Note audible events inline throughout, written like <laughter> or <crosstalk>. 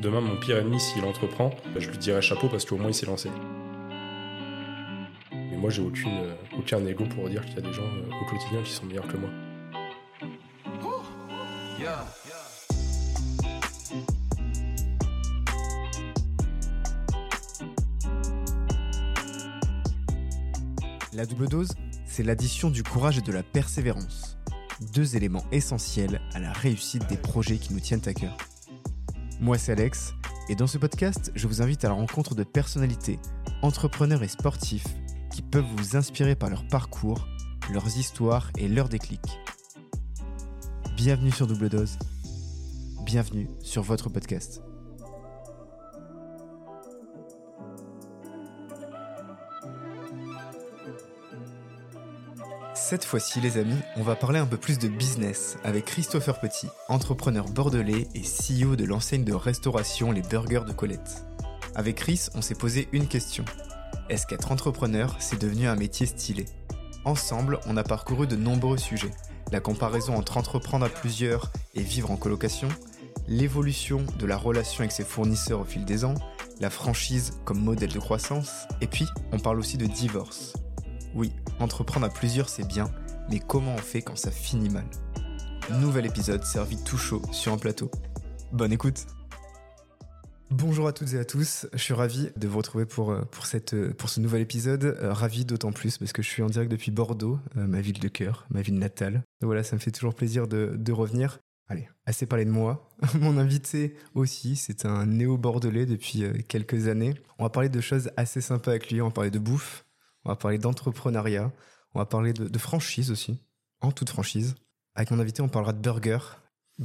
Demain, mon pire ennemi, s'il entreprend, bah, je lui dirai chapeau parce qu'au moins il s'est lancé. Mais moi, j'ai aucune, euh, aucun ego pour dire qu'il y a des gens euh, au quotidien qui sont meilleurs que moi. La double dose, c'est l'addition du courage et de la persévérance. Deux éléments essentiels à la réussite des projets qui nous tiennent à cœur. Moi, c'est Alex, et dans ce podcast, je vous invite à la rencontre de personnalités, entrepreneurs et sportifs qui peuvent vous inspirer par leur parcours, leurs histoires et leurs déclics. Bienvenue sur Double Dose. Bienvenue sur votre podcast. Cette fois-ci, les amis, on va parler un peu plus de business avec Christopher Petit, entrepreneur bordelais et CEO de l'enseigne de restauration Les Burgers de Colette. Avec Chris, on s'est posé une question. Est-ce qu'être entrepreneur, c'est devenu un métier stylé? Ensemble, on a parcouru de nombreux sujets. La comparaison entre entreprendre à plusieurs et vivre en colocation, l'évolution de la relation avec ses fournisseurs au fil des ans, la franchise comme modèle de croissance, et puis on parle aussi de divorce. Oui, entreprendre à plusieurs c'est bien, mais comment on fait quand ça finit mal? Nouvel épisode servi tout chaud sur un plateau. Bonne écoute Bonjour à toutes et à tous, je suis ravi de vous retrouver pour, euh, pour, cette, euh, pour ce nouvel épisode. Euh, ravi d'autant plus parce que je suis en direct depuis Bordeaux, ma ville de cœur, ma ville natale. Donc voilà, ça me fait toujours plaisir de, de revenir. Allez, assez parlé de moi. <laughs> Mon invité aussi, c'est un néo-bordelais depuis quelques années. On va parler de choses assez sympas avec lui, on va parler de bouffe, on va parler d'entrepreneuriat, on va parler de, franchise aussi, en toute franchise. Avec mon invité, on parlera de burger,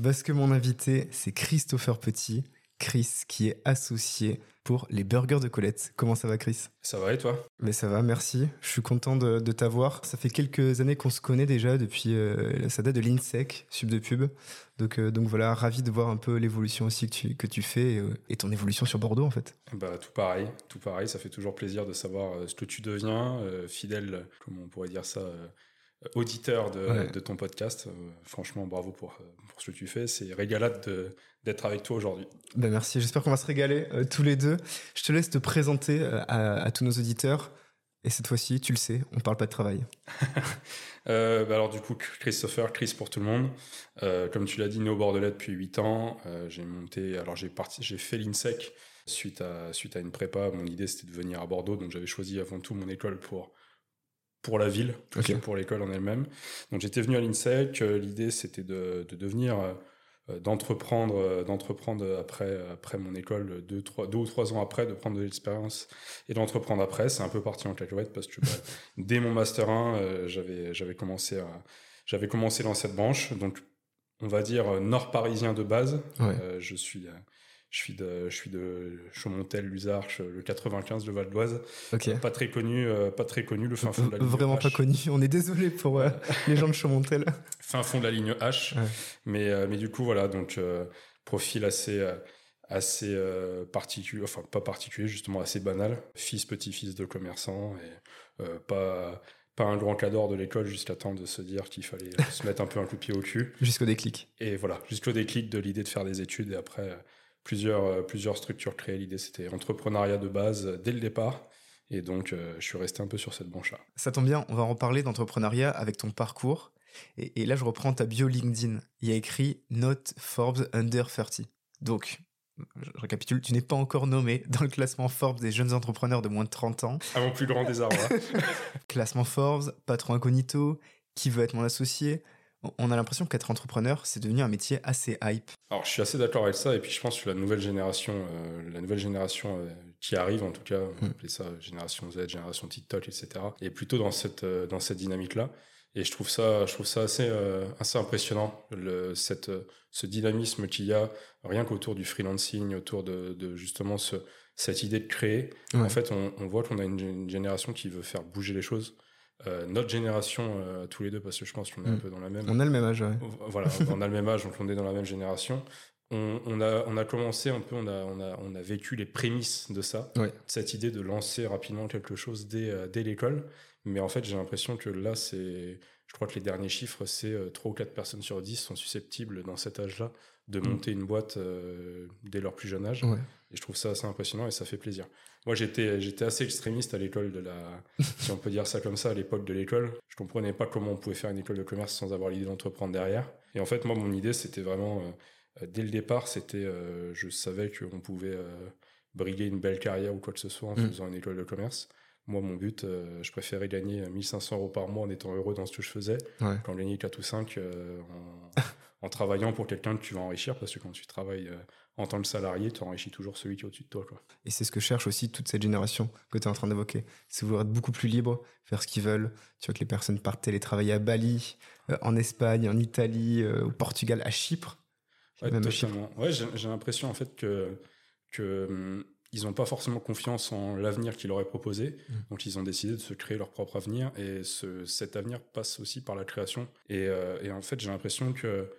parce que mon invité, c'est Christopher Petit, Chris, qui est associé pour les burgers de Colette. Comment ça va, Chris? Ça va et toi? Mais ça va, merci. Je suis content de, t'avoir. Ça fait quelques années qu'on se connaît déjà depuis euh, ça date de l'INSEC, sub de pub. Donc, euh, donc voilà, ravi de voir un peu l'évolution aussi que tu, que tu fais euh, et, ton évolution sur Bordeaux en fait. Bah tout pareil, tout pareil. Ça fait toujours plaisir de savoir ce que tu deviens, fidèle, comment on pourrait dire ça auditeur de, ton podcast. franchement, bravo pour, pour ce que tu fais. C'est régalade d'être avec toi aujourd'hui. Ben merci, j'espère qu'on va se régaler tous les deux. Je te laisse te présenter à, tous nos auditeurs. Et cette fois-ci, tu le sais, on parle pas de travail. <laughs> euh, bah alors du coup, Christopher, Chris pour tout le monde. Euh, comme tu l'as dit, né au Bordelais depuis 8 ans. Euh, j'ai monté, alors j'ai parti, j'ai fait l'INSEC suite à suite à une prépa. Mon idée c'était de venir à Bordeaux, donc j'avais choisi avant tout mon école pour pour la ville, pour l'école en elle-même. Donc j'étais venu à l'INSEC. Euh, l'idée c'était de, de devenir euh, euh, d'entreprendre euh, d'entreprendre après après mon école deux trois deux ou trois ans après de prendre de l'expérience et d'entreprendre après. C'est un peu parti en cacahuète parce que bah, <laughs> dès mon master 1 euh, j'avais j'avais commencé à j'avais commencé dans cette branche. Donc on va dire nord parisien de base. Je suis je suis de, je suis de Chaumontel, Luzarches, le 95 de Val d'Oise. Pas très connu, euh, pas très connu, le fin fond de la Vraiment pas connu. On est désolé pour euh, les gens de Chaumontel. <laughs> Fin fond de la ligne H. Mais, euh, mais du coup, voilà, donc, profil assez, assez particulier, enfin, pas particulier, justement, assez banal. Fils, petit-fils de commerçant et pas, pas un grand cadre de l'école jusqu'à temps de se dire qu'il fallait se mettre un peu un coup de pied au cul. <laughs> Jusqu'au déclic. Et voilà, jusqu'au déclic de l'idée de faire des études et après plusieurs, euh, plusieurs structures créées. L'idée, c'était entrepreneuriat de base euh, dès le départ. Et donc, euh, je suis resté un peu sur cette branche-là. Ça tombe bien, on va en reparler d'entrepreneuriat avec ton parcours. Et, là, je reprends ta bio LinkedIn. Il y a écrit Not Forbes Under 30. Donc, je récapitule, tu n'es pas encore nommé dans le classement Forbes des jeunes entrepreneurs de moins de 30 ans. À mon plus grand désarroi. <laughs> classement Forbes, patron incognito, qui veut être mon associé on a l'impression qu'être entrepreneur, c'est devenu un métier assez hype. Alors, je suis assez d'accord avec ça, et puis je pense que la nouvelle génération, euh, la nouvelle génération euh, qui arrive, en tout cas, on hmm. ça génération Z, génération TikTok, etc., est plutôt dans cette euh, dans cette dynamique-là. Et je trouve ça, je trouve ça assez assez impressionnant, le, cette ce dynamisme qu'il y a rien qu'autour du freelancing, autour de, de justement ce, cette idée de créer. En fait, on, on voit qu'on a une, génération qui veut faire bouger les choses. Euh, notre génération euh, tous les deux parce que je pense qu'on est un mm. peu dans la même on a le même âge ouais. voilà on a le même âge donc on est dans la même génération on, a, on a commencé un peu, on a, on a, on a vécu les prémices de ça, cette idée de lancer rapidement quelque chose dès, euh, dès l'école. Mais en fait, j'ai l'impression que là, c'est, je crois que les derniers chiffres, c'est 3 ou 4 personnes sur 10 sont susceptibles dans cet âge-là de mm. monter une boîte dès leur plus jeune âge. Et je trouve ça assez impressionnant et ça fait plaisir. Moi, j'étais, j'étais assez extrémiste à l'école de la, si on peut dire ça comme ça, à l'époque de l'école. Je comprenais pas comment on pouvait faire une école de commerce sans avoir l'idée d'entreprendre derrière. Et en fait, moi, mon idée, c'était vraiment, euh, dès le départ, c'était, euh, je savais qu'on pouvait euh, briller une belle carrière ou quoi que ce soit en mm. faisant une école de commerce. Moi, mon but, je préférais gagner 1500 euros par mois en étant heureux dans ce que je faisais, ouais. qu'en gagner 4 ou 5 en, en travaillant pour quelqu'un que tu vas enrichir, parce que quand tu travailles en tant que salarié, tu enrichis toujours celui qui est au-dessus de toi. Quoi. Et c'est ce que cherche aussi toute cette génération que tu es en train d'évoquer. C'est vouloir être beaucoup plus libre, faire ce qu'ils veulent. Tu vois que les personnes partent télétravailler à Bali, euh, en Espagne, en Italie, euh, au Portugal, à Chypre. Ouais, même Ouais, j'ai l'impression en fait que, que hum, ils n'ont pas forcément confiance en l'avenir qu'ils leur est proposé. Mmh. Donc ils ont décidé de se créer leur propre avenir. Et ce, cet avenir passe aussi par la création. Et, euh, et en fait, j'ai l'impression que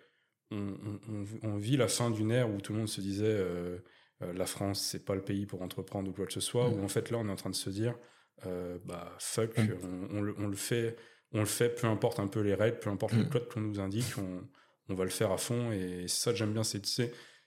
on, vit la fin d'une ère où tout le monde se disait euh, euh, la France, c'est pas le pays pour entreprendre ou quoi que ce soit, mm. où en fait là, on est en train de se dire euh, bah fuck, mm. on, le, fait, on le fait, peu importe un peu les règles, peu importe le mm. code qu'on nous indique, on, va le faire à fond. Et ça, j'aime bien, c'est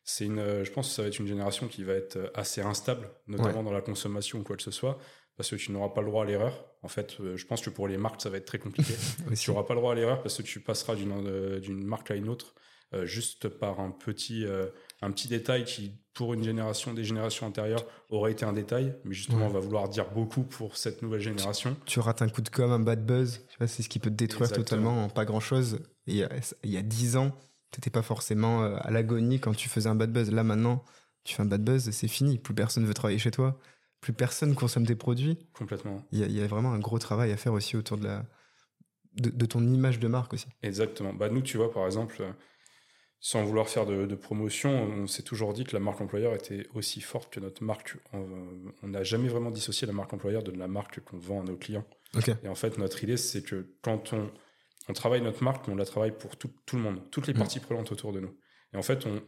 c'est une, je pense que ça va être une génération qui va être assez instable, notamment dans la consommation ou quoi que ce soit, parce que tu n'auras pas le droit à l'erreur. En fait, je pense que pour les marques, ça va être très compliqué. <laughs> tu n'auras pas le droit à l'erreur parce que tu passeras d'une marque à une autre euh, juste par un petit, euh, un petit détail qui, pour une génération, des générations antérieures, aurait été un détail, mais justement, on va vouloir dire beaucoup pour cette nouvelle génération. Tu, rates un coup de com, un bad buzz, c'est ce qui peut te détruire totalement en pas grand chose. il y a dix ans, tu n'étais pas forcément euh, à l'agonie quand tu faisais un bad buzz. Là, maintenant, tu fais un bad buzz, c'est fini. Plus personne veut travailler chez toi. Plus personne consomme tes produits. Complètement. Il y, a, vraiment un gros travail à faire aussi autour de la, de, ton image de marque aussi. Exactement. Bah, nous, tu vois, par exemple, sans vouloir faire de, promotion, on s'est toujours dit que la marque employeur était aussi forte que notre marque. On n'a jamais vraiment dissocié la marque employeur de la marque qu'on vend à nos clients. Et en fait, notre idée, c'est que quand on, on travaille notre marque, on la travaille pour tout, le monde, toutes les mm. parties prenantes autour de nous. Et en fait, on,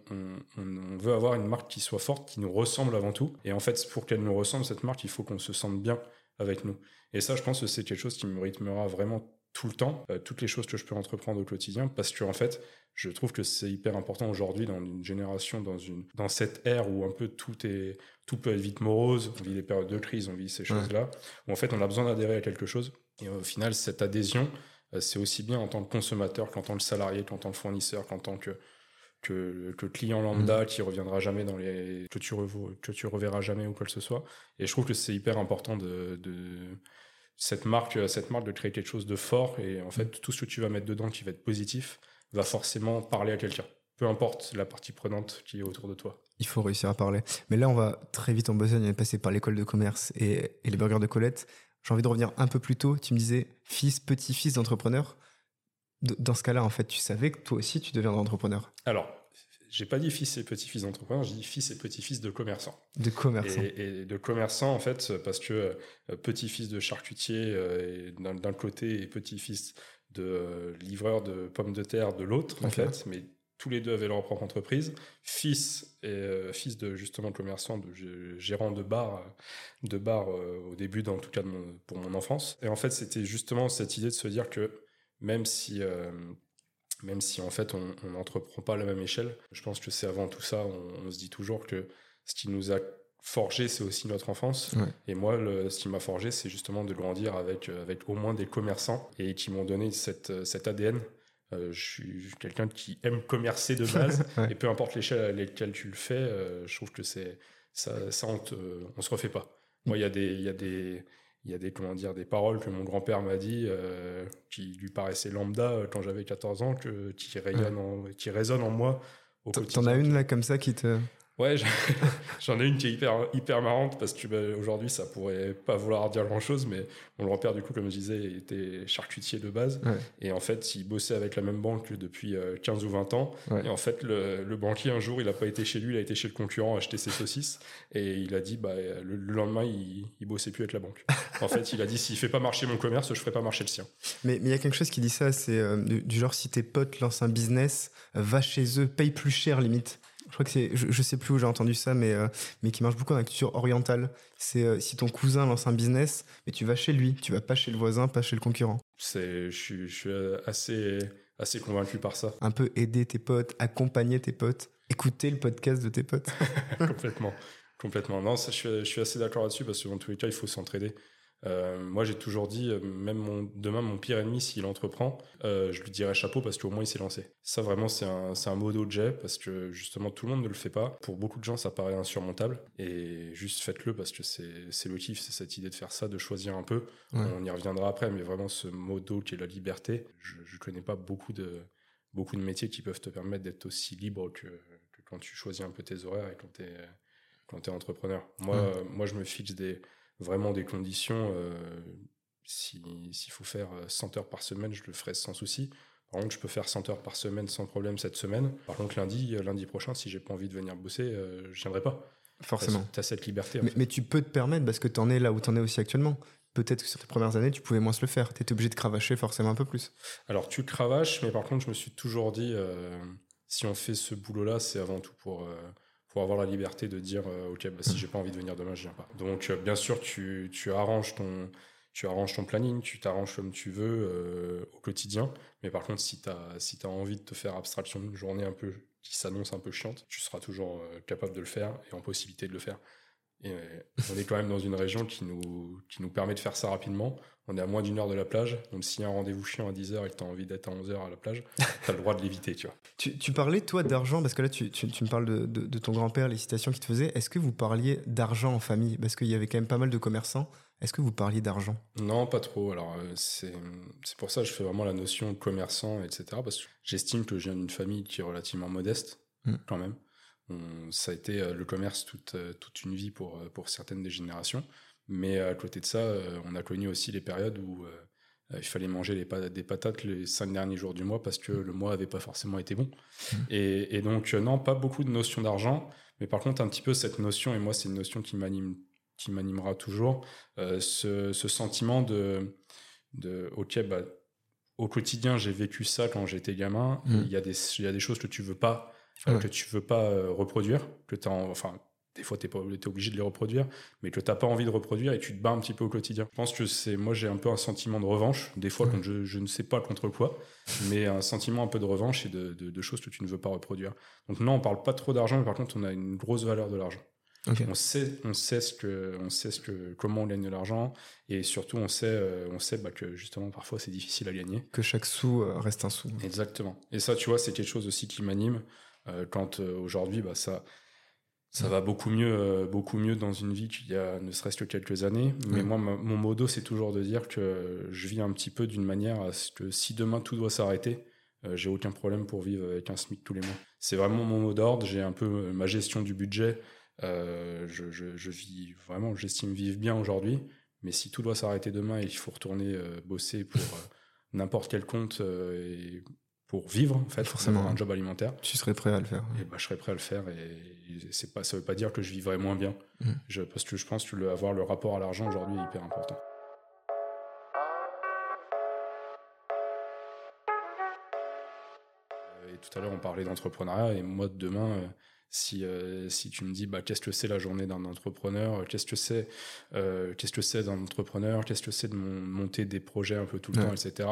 on, veut avoir une marque qui soit forte, qui nous ressemble avant tout. Et en fait, pour qu'elle nous ressemble, cette marque, il faut qu'on se sente bien avec nous. Et ça, je pense que c'est quelque chose qui me rythmera vraiment tout le temps, euh, toutes les choses que je peux entreprendre au quotidien, parce que en fait, je trouve que c'est hyper important aujourd'hui dans une génération, dans une dans cette ère où un peu tout est tout peut être vite morose, on vit des périodes de crise, on vit ces choses-là, où en fait on a besoin d'adhérer à quelque chose. Et au final, cette adhésion, c'est aussi bien en tant que consommateur qu'en tant que salarié, qu'en tant que fournisseur, qu'en tant que que, que client lambda mmh. qui reviendra jamais dans les que tu que tu reverras jamais ou quoi que ce soit. Et je trouve que c'est hyper important de, de cette marque, cette marque de créer quelque chose de fort et en fait mmh. tout ce que tu vas mettre dedans qui va être positif, va forcément parler à quelqu'un. Peu importe la partie prenante qui est autour de toi. Il faut réussir à parler. Mais là, on va très vite en besogne. On est passé par l'école de commerce et, les burgers de Colette. J'ai envie de revenir un peu plus tôt. Tu me disais fils, petit-fils d'entrepreneur. Dans ce cas-là, en fait, tu savais que toi aussi, tu deviendrais entrepreneur. Alors, j'ai pas dit fils et petit-fils d'entrepreneurs, j'ai dit fils et petit-fils de commerçants. De commerçants. Et, de commerçants, en fait, parce que euh, petit-fils de charcutier euh, d'un côté et petit-fils de euh, livreur de pommes de terre de l'autre, en fait, mais tous les deux avaient leur propre entreprise. Fils et euh, fils de justement commerçant, de gérant de bar, de bar euh, au début, dans tout cas pour mon enfance. Et en fait, c'était justement cette idée de se dire que même si même si en fait on n'entreprend pas à la même échelle, je pense que c'est avant tout ça, on, on, se dit toujours que ce qui nous a forgé, c'est aussi notre enfance. Et moi, le, ce qui m'a forgé, c'est justement de grandir avec, euh, avec au moins des commerçants et qui m'ont donné cette, euh, cet ADN. Euh, je suis quelqu'un qui aime commercer de base. <laughs> Et peu importe l'échelle à laquelle tu le fais, je trouve que c'est ça, ça on, on se refait pas. Moi, il y a des, il y a des, il y a des comment dire des paroles que mon grand-père m'a dit qui lui paraissaient lambda quand j'avais 14 ans que qui rayonnent qui résonnent en moi au T'en as une là comme ça qui te Ouais, <laughs> j'en ai une qui est hyper, hyper marrante parce que bah, aujourd'hui, ça pourrait pas vouloir dire grand chose, mais mon grand-père, du coup, comme je disais, était charcutier de base. Et en fait, il bossait avec la même banque depuis 15 euh, ou 20 ans. Et en fait, le, le, banquier, un jour, il a pas été chez lui, il a été chez le concurrent acheter ses saucisses. Et il a dit, bah, le, lendemain, il, il bossait plus avec la banque. en fait, il a dit, s'il fait pas marcher mon commerce, je ferai pas marcher le sien. Mais il y a quelque chose qui dit ça, c'est euh, du, genre, si tes potes lancent un business, va chez eux, paye plus cher limite crois que c'est, je, sais plus où j'ai entendu ça, mais, euh, mais qui marche beaucoup dans la culture orientale. C'est euh, si ton cousin lance un business, mais tu vas chez lui, tu vas pas chez le voisin, pas chez le concurrent. C'est, je, suis, assez, assez convaincu par ça. Un peu aider tes potes, accompagner tes potes, écouter le podcast de tes potes. <laughs> complètement, complètement. Non, ça, je, suis, je suis assez d'accord là-dessus parce que dans tous les cas, il faut s'entraider. Euh, moi, j'ai toujours dit, euh, même mon, demain, mon pire ennemi, s'il entreprend, euh, je lui dirais chapeau parce qu'au moins il s'est lancé. Ça, vraiment, c'est un, c'est un jet parce que justement, tout le monde ne le fait pas. Pour beaucoup de gens, ça paraît insurmontable. Et juste faites-le parce que c'est, c'est le kiff, c'est cette idée de faire ça, de choisir un peu. On y reviendra après, mais vraiment, ce modo qui est la liberté, je, je connais pas beaucoup de, beaucoup de métiers qui peuvent te permettre d'être aussi libre que, que quand tu choisis un peu tes horaires et quand tu es, quand es entrepreneur. Moi, moi, je me fixe des vraiment des conditions. Euh, s'il faut faire 100 euh, heures par semaine, je le ferai sans souci. Par contre, je peux faire 100 heures par semaine sans problème cette semaine. Par contre, lundi, euh, lundi prochain, si j'ai pas envie de venir bosser, je viendrai pas. Forcément. Tu as cette liberté. Mais, tu peux te permettre parce que tu en es là où tu en es aussi actuellement. Peut-être que sur tes premières années, tu pouvais moins se le faire. Tu étais obligé de cravacher forcément un peu plus. Alors, tu cravaches, mais par contre, je me suis toujours dit, si on fait ce boulot-là, c'est avant tout pour, pour avoir la liberté de dire euh, ok bah, si j'ai pas envie de venir demain je viens pas. Donc euh, bien sûr tu, tu, arranges ton tu ton planning tu t'arranges comme tu veux euh, au quotidien. Mais par contre si tu as si envie de te faire abstraction d'une journée un peu qui s'annonce un peu chiante tu seras toujours capable de le faire et en possibilité de le faire et on est quand même dans une région qui nous, qui nous permet de faire ça rapidement. On est à moins d'une heure de la plage. Donc, s'il y a un rendez-vous chiant à 10h et que tu as envie d'être à 11h à la plage, <laughs> tu as le droit de l'éviter, tu vois. Tu, tu, parlais, toi, d'argent, parce que là, tu, tu, me parles de, de, ton grand-père, les citations qu'il te faisait. Est-ce que vous parliez d'argent en famille? Parce qu'il y avait quand même pas mal de commerçants. Est-ce que vous parliez d'argent? Non, pas trop. Alors, euh, c'est pour ça que je fais vraiment la notion commerçant, etc. Parce que j'estime que je viens d'une famille qui est relativement modeste, mmh. quand même ça a été euh, le commerce toute, euh, toute une vie pour, euh, pour certaines des générations. Mais à côté de ça, on a connu aussi les périodes où il fallait manger les des patates les cinq derniers jours du mois parce que le mois avait pas forcément été bon. Mmh. Et, donc, non, pas beaucoup de notions d'argent, mais par contre, un petit peu cette notion, et moi, c'est une notion qui m'anime qui m'animera toujours, ce, ce, sentiment de, de ok, bah, au quotidien, j'ai vécu ça quand j'étais gamin. Mmh. Il y, a des, il y a des choses que tu veux pas que tu veux pas euh, reproduire, que tu enfin des fois tu es, es, obligé de les reproduire, mais que tu n'as pas envie de reproduire et tu te bats un petit peu au quotidien. Je pense que c'est moi j'ai un peu un sentiment de revanche, des fois quand je, je, ne sais pas contre quoi, mais un sentiment un peu de revanche et de, de, choses que tu ne veux pas reproduire. Donc non, on parle pas trop d'argent, mais par contre on a une grosse valeur de l'argent. On sait, on sait ce que, on sait ce que, comment on gagne de l'argent, et surtout on sait, euh, on sait bah, que justement parfois c'est difficile à gagner. Que chaque sou euh, reste un sou. Exactement. Et ça, tu vois, c'est quelque chose aussi qui m'anime. Euh, quand euh, aujourd'hui, bah, ça, ça va beaucoup mieux, euh, beaucoup mieux dans une vie qu'il y a ne serait-ce que quelques années. Mais moi, mon modo, c'est toujours de dire que je vis un petit peu d'une manière à ce que si demain tout doit s'arrêter, j'ai aucun problème pour vivre avec un SMIC tous les mois. C'est vraiment mon mot d'ordre. J'ai un peu ma gestion du budget. je, je, vis vraiment, j'estime vivre bien aujourd'hui. Mais si tout doit s'arrêter demain et il faut retourner bosser pour n'importe quel compte et pour vivre, en fait, forcément un job alimentaire. Tu serais prêt à le faire. Et bah, je serais prêt à le faire et c'est pas, ça veut pas dire que je vivrais moins bien. Mm. Je, parce que je pense que le, avoir le rapport à l'argent aujourd'hui est hyper important. Et tout à l'heure, on parlait d'entrepreneuriat et moi, demain, euh, si, euh, si tu me dis bah, qu'est-ce que c'est la journée d'un entrepreneur, qu'est-ce que c'est euh, qu'est-ce que c'est d'un entrepreneur, qu'est-ce que c'est de monter des projets un peu tout le temps, etc.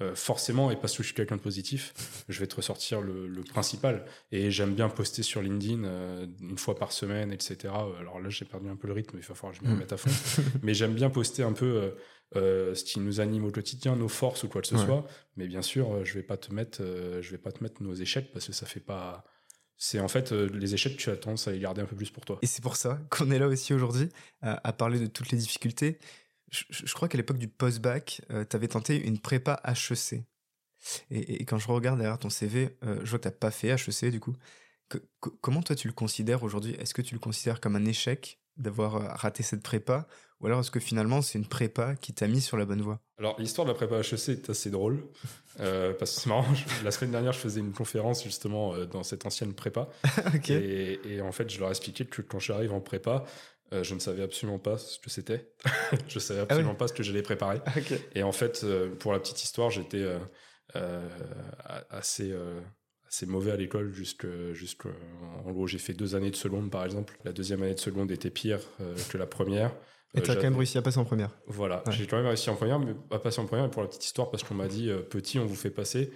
Euh, forcément, et parce que je suis quelqu'un de positif, je vais te ressortir le, le principal. Et j'aime bien poster sur LinkedIn euh, une fois par semaine, etc. Alors là, j'ai perdu un peu le rythme, il va falloir que je me mm. remette à fond. <laughs> Mais j'aime bien poster un peu euh, ce qui nous anime au quotidien, nos forces ou quoi que ce soit. Mais bien sûr, je vais pas te mettre, je vais pas te mettre nos échecs parce que ça fait pas c'est en fait euh, les échecs, tu as tendance à les garder un peu plus pour toi. Et c'est pour ça qu'on est là aussi aujourd'hui, à parler de toutes les difficultés. Je, crois qu'à l'époque du post-bac, euh, tu avais tenté une prépa HEC. Et, quand je regarde derrière ton CV, euh, je vois que tu n'as pas fait HEC du coup. comment toi tu le considères aujourd'hui? Est-ce que tu le considères comme un échec d'avoir raté cette prépa? Ou alors est-ce que finalement c'est une prépa qui t'a mis sur la bonne voie? Alors l'histoire de la prépa HEC est assez drôle. Euh, parce que c'est marrant, la semaine dernière je faisais une conférence justement euh, dans cette ancienne prépa. <laughs> et, en fait je leur ai expliqué que quand j'arrive en prépa, euh, je ne savais absolument pas ce que c'était. <laughs> je savais ah absolument pas ce que j'allais préparer. Et en fait, pour la petite histoire, j'étais assez assez mauvais à l'école jusque, jusque en gros j'ai fait deux années de seconde par exemple. La deuxième année de seconde était pire que la première. Et tu as quand même réussi à passer en première. Voilà, j'ai quand même réussi en première, mais pas passer en première. Mais pour la petite histoire, parce qu'on m'a dit petit, on vous fait passer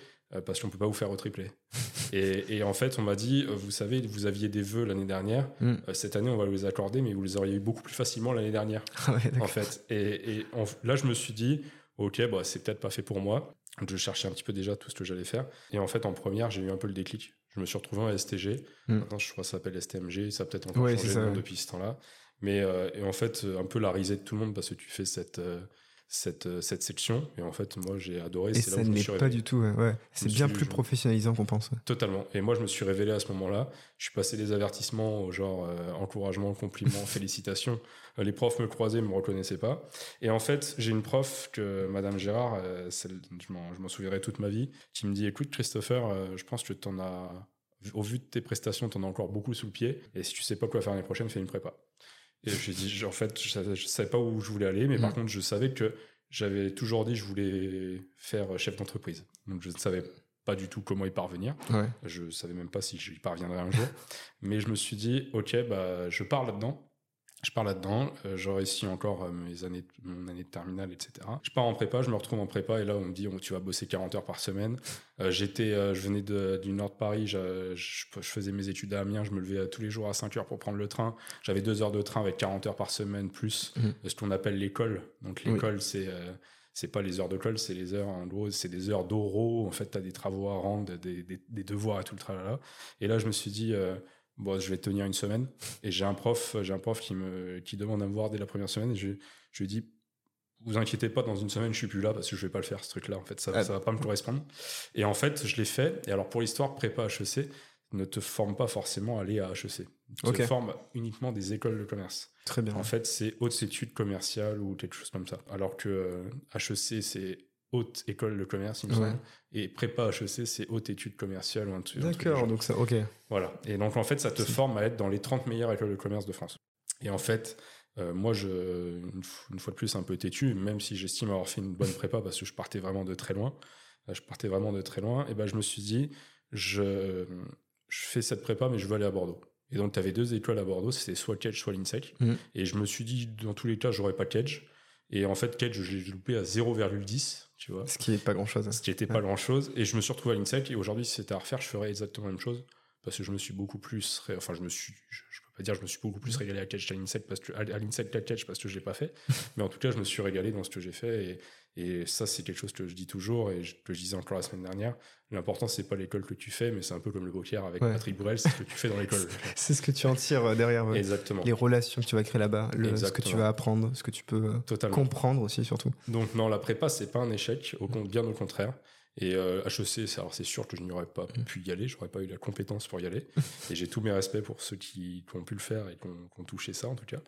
parce qu'on peut pas vous faire retripler. <laughs> et, et en fait, on m'a dit, vous savez, vous aviez des vœux l'année dernière. Mm. cette année, on va vous les accorder, mais vous les auriez eu beaucoup plus facilement l'année dernière. <laughs> Ah en fait. Et, et là, je me suis dit, ok, bah, c'est peut-être pas fait pour moi. Je cherchais un petit peu déjà tout ce que j'allais faire. Et en fait, en première, j'ai eu un peu le déclic. Je me suis retrouvé en STG. Mm. Maintenant, je crois que ça s'appelle STMG. Ça a peut-être encore changé de nom depuis ce temps-là. Mais euh, et en fait, un peu la risée de tout le monde parce que tu fais cette, euh, cette, euh, cette section. Et en fait, moi, j'ai adoré. Et ça n'est pas du tout. Ouais. C'est bien plus professionnalisant qu'on pense. Totalement. Et moi, je me suis révélé à ce moment-là. Je suis passé des avertissements au genre euh, encouragement, compliment, <laughs> félicitations. Euh, les profs me croisaient, me reconnaissaient pas. Et en fait, j'ai une prof que Madame Gérard, je m'en souviendrai toute ma vie, qui me dit "Écoute, Christopher, je pense que tu en as au vu de tes prestations, tu en as encore beaucoup sous le pied. Et si tu sais pas quoi faire l'année prochaine, fais une prépa. Et j'ai dit, en fait, je savais, savais pas où je voulais aller, mais par mm. contre, je savais que j'avais toujours dit que je voulais faire chef d'entreprise. Donc, je ne savais pas du tout comment y parvenir. Ouais. Je savais même pas si j'y parviendrais un jour. mais je me suis dit, OK, bah, je pars là-dedans je pars là-dedans, euh, je réussis encore euh, mes années, mon année de terminale, etc. Je pars en prépa, je me retrouve en prépa et là on me dit tu vas bosser 40 heures par semaine. Euh, j'étais, je venais du nord de Paris, je, faisais mes études à Amiens, je me levais tous les jours à 5 heures pour prendre le train. J'avais deux heures de train avec 40 heures par semaine plus mmh. ce qu'on appelle l'école. Donc l'école c'est c'est pas les heures de colle, c'est les heures, en gros, c'est des heures d'oraux. En fait, tu as des travaux à rendre, des, des, devoirs et tout le tralala. Et là, je me suis dit, bon, je vais tenir une semaine. Et j'ai un prof, j'ai un prof qui me, qui demande à me voir dès la première semaine. Et je, je lui dis, vous inquiétez pas, dans une semaine, je suis plus là parce que je vais pas le faire, ce truc-là. En fait, ça, ah. ça va pas me correspondre. Et en fait, je l'ai fait. Et alors, pour l'histoire, prépa HEC ne te forme pas forcément à aller à HEC. Tu te forme uniquement des écoles de commerce. Très bien. En fait, c'est hautes études commerciales ou quelque chose comme ça. Alors que HEC, euh, c'est haute école de commerce, il me semble. Et prépa HEC, c'est haute étude commerciale ou un truc. D'accord, donc ça, ok. Voilà. Et donc, en fait, ça te forme à être dans les 30 meilleures écoles de commerce de France. Et en fait, euh, moi, je, une, fois de plus, un peu têtu, même si j'estime avoir fait une bonne prépa parce que je partais vraiment de très loin. Euh, je partais vraiment de très loin. Et ben, je me suis dit, je, je fais cette prépa, mais je veux aller à Bordeaux. Et donc, tu avais deux écoles à Bordeaux, c'était soit Kedge, soit l'INSEC. Mmh. Et je me suis dit, dans tous les cas, j'aurais pas Kedge. Et en fait, Kedge, j'ai loupé à 0,10 tu vois. Ce qui n'est pas grand chose. Ce qui n'était pas grand chose. Et je me suis retrouvé à l'INSEC. Et aujourd'hui, si c'était à refaire, je ferais exactement la même chose. Parce que je me suis beaucoup plus. Enfin, je me suis. Je, peux pas dire je me suis beaucoup plus régalé à catch à l'INSEC parce que à l'INSEC catch parce que je l'ai pas fait. <laughs> Mais en tout cas, je me suis régalé dans ce que j'ai fait. Et, et ça, c'est quelque chose que je dis toujours et que je disais encore la semaine dernière. L'important, c'est pas l'école que tu fais, mais c'est un peu comme le poker avec Patrick Bourrel, c'est ce que tu fais dans l'école. <laughs> c'est ce que tu en tires euh, derrière. Exactement. Les relations que tu vas créer là-bas, ce que tu vas apprendre, ce que tu peux euh, comprendre aussi, surtout. Donc, non, la prépa, c'est pas un échec, au, bien au contraire. Et euh, HEC, alors c'est sûr que je n'y aurais pas pu y aller, j'aurais pas eu la compétence pour y aller. <laughs> et j'ai tous mes respects pour ceux qui, ont pu le faire et qui ont, touché ça en tout cas.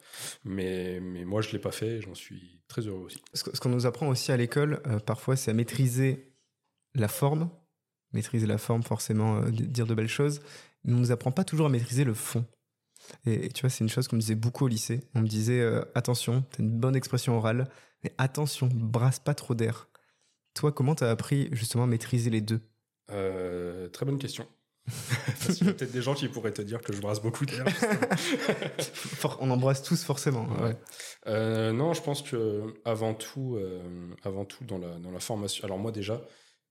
Mais, mais moi, je l'ai pas fait et j'en suis très heureux aussi. Ce qu'on nous apprend aussi à l'école, euh, parfois, c'est à maîtriser la forme. Maîtriser la forme, forcément, euh, dire de belles choses. Mais on nous apprend pas toujours à maîtriser le fond. Et, tu vois, c'est une chose qu'on me disait beaucoup au lycée. On me disait, attention, t'as une bonne expression orale, mais attention, brasse pas trop d'air toi, comment tu as appris justement à maîtriser les deux? Euh, Très bonne question. <laughs> Parce qu'il y a peut-être des gens qui pourraient te dire que je brasse beaucoup d'air. <laughs> On embrasse tous forcément. Euh, non, je pense que avant tout, euh, avant tout dans la, dans la formation. Alors moi déjà,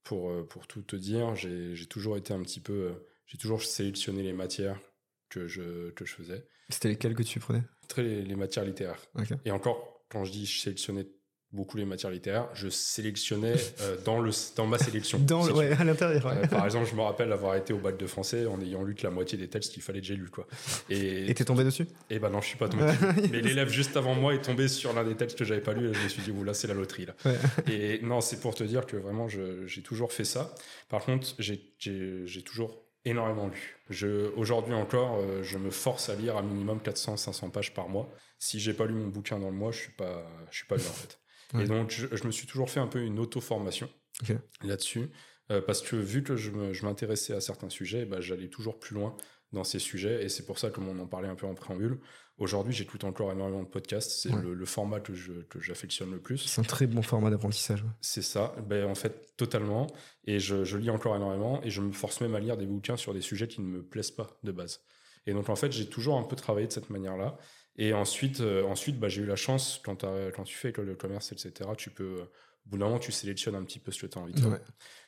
pour, pour tout te dire, j'ai toujours été un petit peu, j'ai toujours sélectionné les matières que je, que je faisais. C'était lesquelles que tu prenais? Très les, matières littéraires. Et encore, quand je dis je sélectionnais beaucoup les matières littéraires, je sélectionnais euh, dans, le, dans ma sélection. dans, ouais, à l'intérieur. Euh, par exemple, je me rappelle avoir été au bac de français en ayant lu que la moitié des textes qu'il fallait que j'ai lu. Quoi. Et t'es tombé dessus? Eh ben non, je suis pas tombé <laughs> Mais l'élève juste avant moi est tombé sur l'un des textes que j'avais pas lu et je me suis dit, là, c'est la loterie. Là. Et non, c'est pour te dire que vraiment, j'ai toujours fait ça. Par contre, j'ai toujours énormément lu. Je, aujourd'hui encore, euh, je me force à lire à minimum 400-500 pages par mois. Si j'ai pas lu mon bouquin dans le mois, je suis pas, je suis pas bien en fait. Et donc, je, me suis toujours fait un peu une auto-formation là-dessus. Euh, parce que vu que je m'intéressais à certains sujets, bah, j'allais toujours plus loin dans ces sujets. Et c'est pour ça, comme on en parlait un peu en préambule, aujourd'hui, j'écoute encore énormément de podcasts. C'est le, format que, j'affectionne le plus. C'est un très bon format d'apprentissage. C'est ça, ben, en fait, totalement. Et je, je, lis encore énormément et je me force même à lire des bouquins sur des sujets qui ne me plaisent pas de base. Et donc, en fait, j'ai toujours un peu travaillé de cette manière-là. Et ensuite, euh, ensuite bah, j'ai eu la chance, quand, quand tu fais de commerce, etc., tu peux au bout d'un moment, tu sélectionnes un petit peu ce que tu as envie de faire.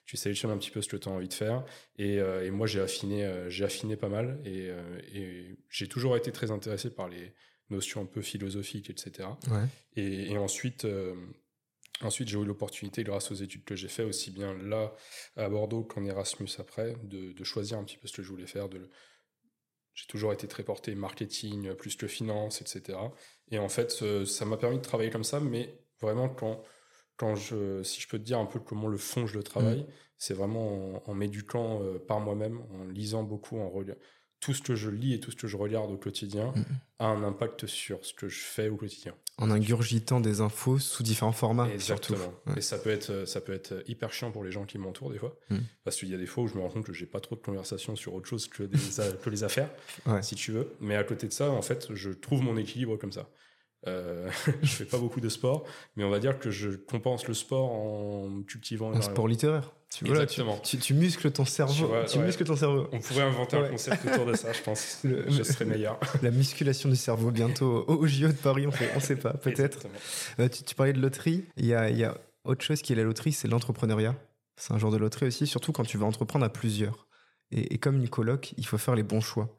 Tu sélectionnes un petit peu ce que tu as envie de faire. Et, euh, et moi, j'ai affiné, euh, j'ai affiné pas mal. Et, euh, et j'ai toujours été très intéressé par les notions un peu philosophiques, etc. Et, et, ensuite, ensuite j'ai eu l'opportunité, grâce aux études que j'ai fait, aussi bien là à Bordeaux qu'en Erasmus après, de, de, choisir un petit peu ce que je voulais faire. De, j'ai toujours été très porté marketing, plus que finance, etc. Et en fait, ça m'a permis de travailler comme ça, mais vraiment quand quand je, si je peux te dire un peu comment le fond je le travaille, mm. c'est vraiment en, m'éduquant euh, par moi-même, en lisant beaucoup, en tout ce que je lis et tout ce que je regarde au quotidien a un impact sur ce que je fais au quotidien. En ingurgitant des infos sous différents formats, Exactement. Et ça peut être, ça peut être hyper chiant pour les gens qui m'entourent des fois, mm. parce qu'il y a des fois où je me rends compte que j'ai pas trop de conversations sur autre chose que, des, que les affaires, <laughs> si tu veux. Mais à côté de ça, en fait, je trouve mon équilibre comme ça. Euh, <laughs> je fais pas beaucoup de sport, mais on va dire que je compense le sport en cultivant un sport littéraire. Tu, Exactement. tu, tu, muscles ton cerveau. Tu, muscles ton cerveau. On pourrait inventer un concept autour de ça, je pense. <laughs> je serais meilleur. <laughs> La musculation du cerveau bientôt au, JO de Paris, on on sait pas, <laughs> peut-être. Euh, tu, parlais de loterie. Il y a, il y a autre chose qui est la loterie, c'est l'entrepreneuriat. C'est un genre de loterie aussi, surtout quand tu vas entreprendre à plusieurs. Et, et comme une coloc, il faut faire les bons choix.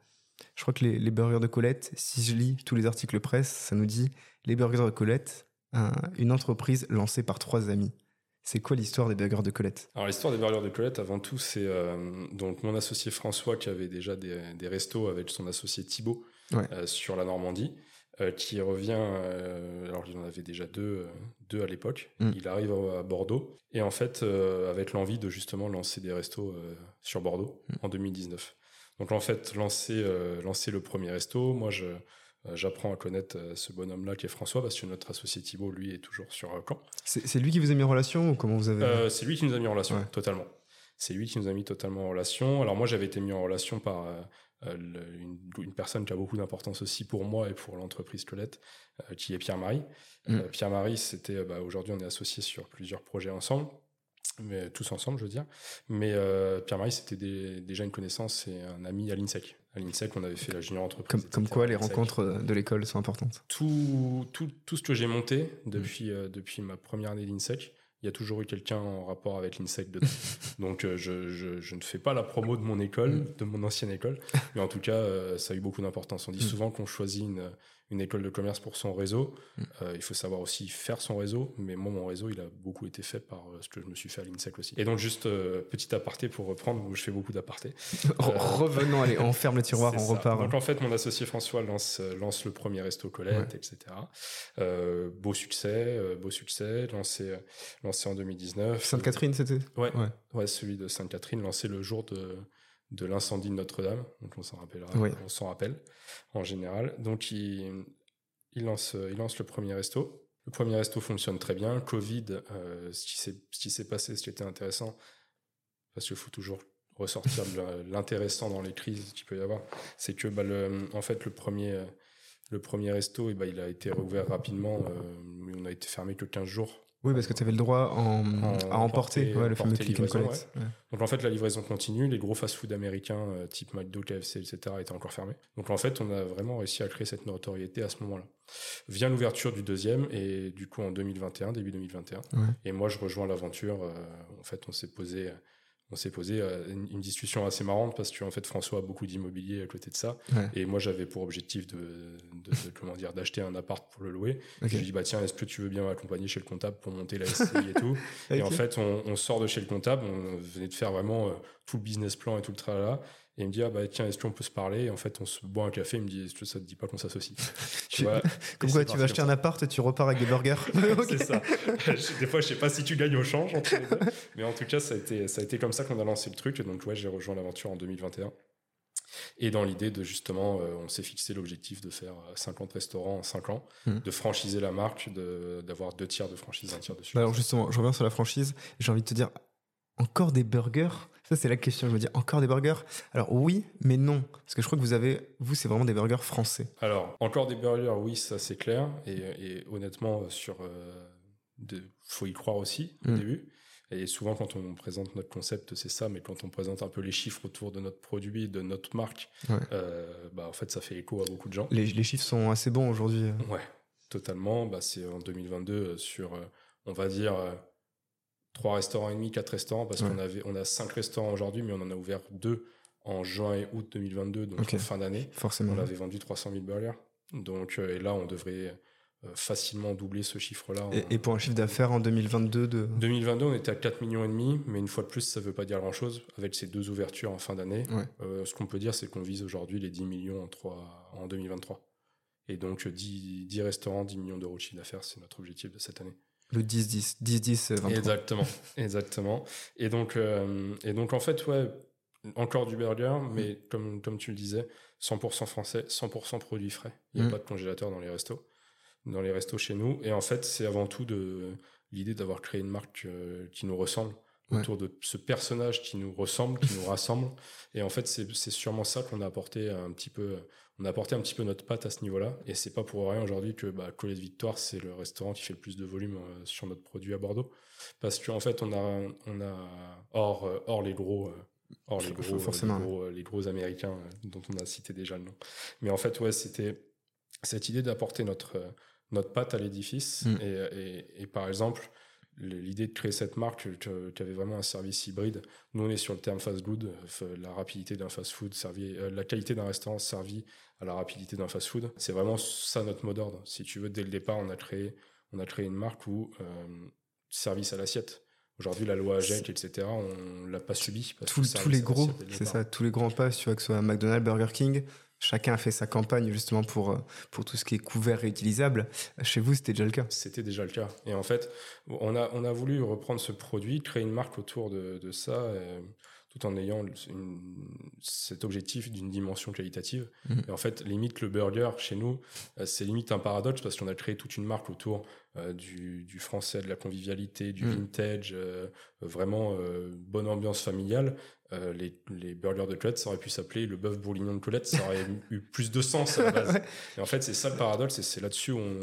Je crois que les, burgers de Colette, si je lis tous les articles presse, ça nous dit les burgers de Colette, une entreprise lancée par trois amis. C'est quoi l'histoire des burgers de Colette? Alors l'histoire des burgers de Colette, avant tout, c'est euh, donc mon associé François qui avait déjà des, restos avec son associé Thibaut euh, sur la Normandie, euh, qui revient. alors il en avait déjà deux, deux à l'époque. Mm. Il arrive à Bordeaux et en fait avec l'envie de justement lancer des restos sur Bordeaux mm. en 2019. Donc en fait, lancer, lancer le premier resto, moi je j'apprends à connaître euh, ce bonhomme-là qui est François, parce que notre associé Thibault, lui, est toujours sur Caen. C'est lui qui vous a mis en relation ou comment vous avez C'est lui qui nous a mis en relation, totalement. C'est lui qui nous a mis totalement en relation. Alors moi, j'avais été mis en relation par une, personne qui a beaucoup d'importance aussi pour moi et pour l'entreprise Colette, qui est Pierre-Marie. Mm. Pierre-Marie, c'était bah, aujourd'hui, on est associés sur plusieurs projets ensemble mais tous ensemble, je veux dire. Mais euh, Pierre-Marie, c'était déjà une connaissance et un ami à l'INSEC. À l'INSEC, on avait fait la junior entreprise. Comme, comme quoi, les rencontres de l'école sont importantes. Tout, tout, tout ce que j'ai monté depuis, euh, depuis ma première année l'INSEC, il y a toujours eu quelqu'un en rapport avec l'INSEC dedans. <laughs> Donc euh, je, je, je, ne fais pas la promo de mon école, mm. de mon ancienne école, mais en tout cas, ça a eu beaucoup d'importance. On dit mm. souvent qu'on choisit une, une école de commerce pour son réseau. Mm. Euh, il faut savoir aussi faire son réseau, mais moi, mon réseau, il a beaucoup été fait par euh, ce que je me suis fait à l'INSEC aussi. Et donc, juste euh, petit aparté pour reprendre, où je fais beaucoup d'apartés. <laughs> Revenons, allez, on ferme le <laughs> tiroir, on repart. Donc, en fait, mon associé François lance, lance le premier resto Colette, etc. beau succès, beau succès, lancé, lancé en 2019. Sainte-Catherine, c'était? Ouais, ouais, ouais. celui de Sainte-Catherine, lancé le jour de de l'incendie de Notre-Dame, donc on s'en rappellera, on s'en rappelle en général. Donc il, il, lance, il lance le premier resto. Le premier resto fonctionne très bien. Covid, euh, ce qui s'est passé, ce qui était intéressant, parce qu'il faut toujours ressortir de l'intéressant dans les crises qu'il peut y avoir, c'est que bah, le, en fait le premier, le premier resto, et eh bah, il a été rouvert rapidement, euh, mais on a été fermé que 15 jours oui, parce que tu avais le droit à emporter, le fameux click and collect. Donc en fait, la livraison continue. Les gros fast-food américains, euh, type McDo, KFC, etc., étaient encore fermés. Donc en fait, on a vraiment réussi à créer cette notoriété à ce moment-là. Vient l'ouverture du deuxième, et du coup en 2021, début 2021. Et moi, je rejoins l'aventure. Euh, en fait, on s'est posé on s'est posé euh, une, discussion assez marrante parce que en fait François a beaucoup d'immobilier à côté de ça. Et moi j'avais pour objectif de, comment dire d'acheter un appart pour le louer. Je lui dis bah tiens est-ce que tu veux bien m'accompagner chez le comptable pour monter la SCI et tout <laughs> et en fait on, sort de chez le comptable. On venait de faire vraiment euh, tout le business plan et tout le tralala et il me dit, ah bah tiens, est-ce qu'on peut se parler? Et En fait, on se boit un café, il me dit, est-ce que ça te dit pas qu'on s'associe <laughs> tu vois, Comme quoi, tu vas acheter un appart et tu repars avec des burgers. <laughs> c'est ça. <laughs> des fois, je sais pas si tu gagnes au change, entre les deux. mais en tout cas, ça a été, ça a été comme ça qu'on a lancé le truc. Donc, ouais, j'ai rejoint l'aventure en 2021. Et dans l'idée de justement, euh, on s'est fixé l'objectif de faire 50 restaurants en 5 ans, hmm. de franchiser la marque, d'avoir deux tiers de franchise, un tiers de bah alors justement, je reviens sur la franchise. J'ai envie de te dire, encore des burgers? Ça, c'est la question. Je me dis, encore des burgers? Alors oui, mais non. Parce que je crois que vous avez, vous, c'est vraiment des burgers français. Alors, encore des burgers, oui, ça c'est clair. Et, et honnêtement, sur, euh, faut y croire aussi au Mm. début. Et souvent, quand on présente notre concept, c'est ça. Mais quand on présente un peu les chiffres autour de notre produit, de notre marque, Ouais. euh, bah, en fait, ça fait écho à beaucoup de gens. Les, les chiffres sont assez bons aujourd'hui. Ouais, totalement. Bah, c'est en 2022 euh, sur, euh, on va dire, euh, trois restaurants et demi, quatre restaurants, parce Ouais. qu'on avait, on a cinq restaurants aujourd'hui, mais on en a ouvert deux en juin et août 2022, donc en fin d'année. Forcément. On avait vendu 300 000 burgers. Donc, euh, et là, on devrait euh, facilement doubler ce chiffre-là. en- Et, et pour un chiffre d'affaires en 2022 de. 2022, on était à 4 millions et demi, mais une fois de plus, ça veut pas dire grand-chose. Avec ces deux ouvertures en fin d'année, Ouais. euh, ce qu'on peut dire, c'est qu'on vise aujourd'hui les 10 millions en, trois- en 2023. Et donc, euh, 10, 10 restaurants, 10 millions d'euros de chiffre d'affaires, c'est notre objectif de cette année. Le 10-10. 10-10, euh, 23. Exactement, exactement. Et donc, euh, et donc, en fait, ouais, encore du burger, mais comme, comme tu le disais, 100% français, 100% produits frais. Il n'y a Mm. pas de congélateur dans les restos, dans les restos chez nous. Et en fait, c'est avant tout de l'idée d'avoir créé une marque euh, qui nous ressemble, Ouais. autour de ce personnage qui nous ressemble, qui nous rassemble. Et en fait, c'est sûrement ça qu'on a apporté un petit peu. On a apporté un petit peu notre patte à ce niveau-là. Et c'est pas pour rien aujourd'hui que bah, Colette Victoire, c'est le restaurant qui fait le plus de volume euh, sur notre produit à Bordeaux. Parce qu'en fait, on a, on a hors, euh, hors les gros. euh, Hors les gros, forcément. les gros, les gros américains dont on a cité déjà le nom. Mais en fait, ouais, c'était cette idée d'apporter notre, notre patte à l'édifice. Mm. Et, et, et par exemple, le- l'idée de créer cette marque, tu avais vraiment un service hybride. Nous, on est sur le terme fast food, euh, la rapidité d'un fast food, servi, euh, la qualité d'un restaurant servi à la rapidité d'un fast food. C'est vraiment ça notre mot d'ordre. Si tu veux, dès le départ, on a créé, on a créé une marque où euh, service à l'assiette. Aujourd'hui, la loi AGEC, etc., on l'a pas subi. parce Tous, que tous service les gros, c'est ça, tous les grands pas, tu vois, que ce soit McDonald's, Burger King, chacun a fait sa campagne justement pour, euh, pour tout ce qui est couvert et utilisable. Chez vous, c'était déjà le cas. C'était déjà le cas. Et en fait, on a, on a voulu reprendre ce produit, créer une marque autour de, de ça, tout en ayant une- cet objectif d'une dimension qualitative. Mhm. Et en fait, limite, le burger, chez nous, euh, c'est limite un paradoxe parce qu'on a créé toute une marque autour euh, du, du français, de la convivialité, du Mhm. vintage, euh, vraiment euh, bonne ambiance familiale. Les, les burgers de Colette, ça aurait pu s'appeler le bœuf bourguignon de Colette, ça aurait <laughs> eu plus de sens à la base. Ouais. Et en fait, c'est ça le paradoxe, et c'est là-dessus où on,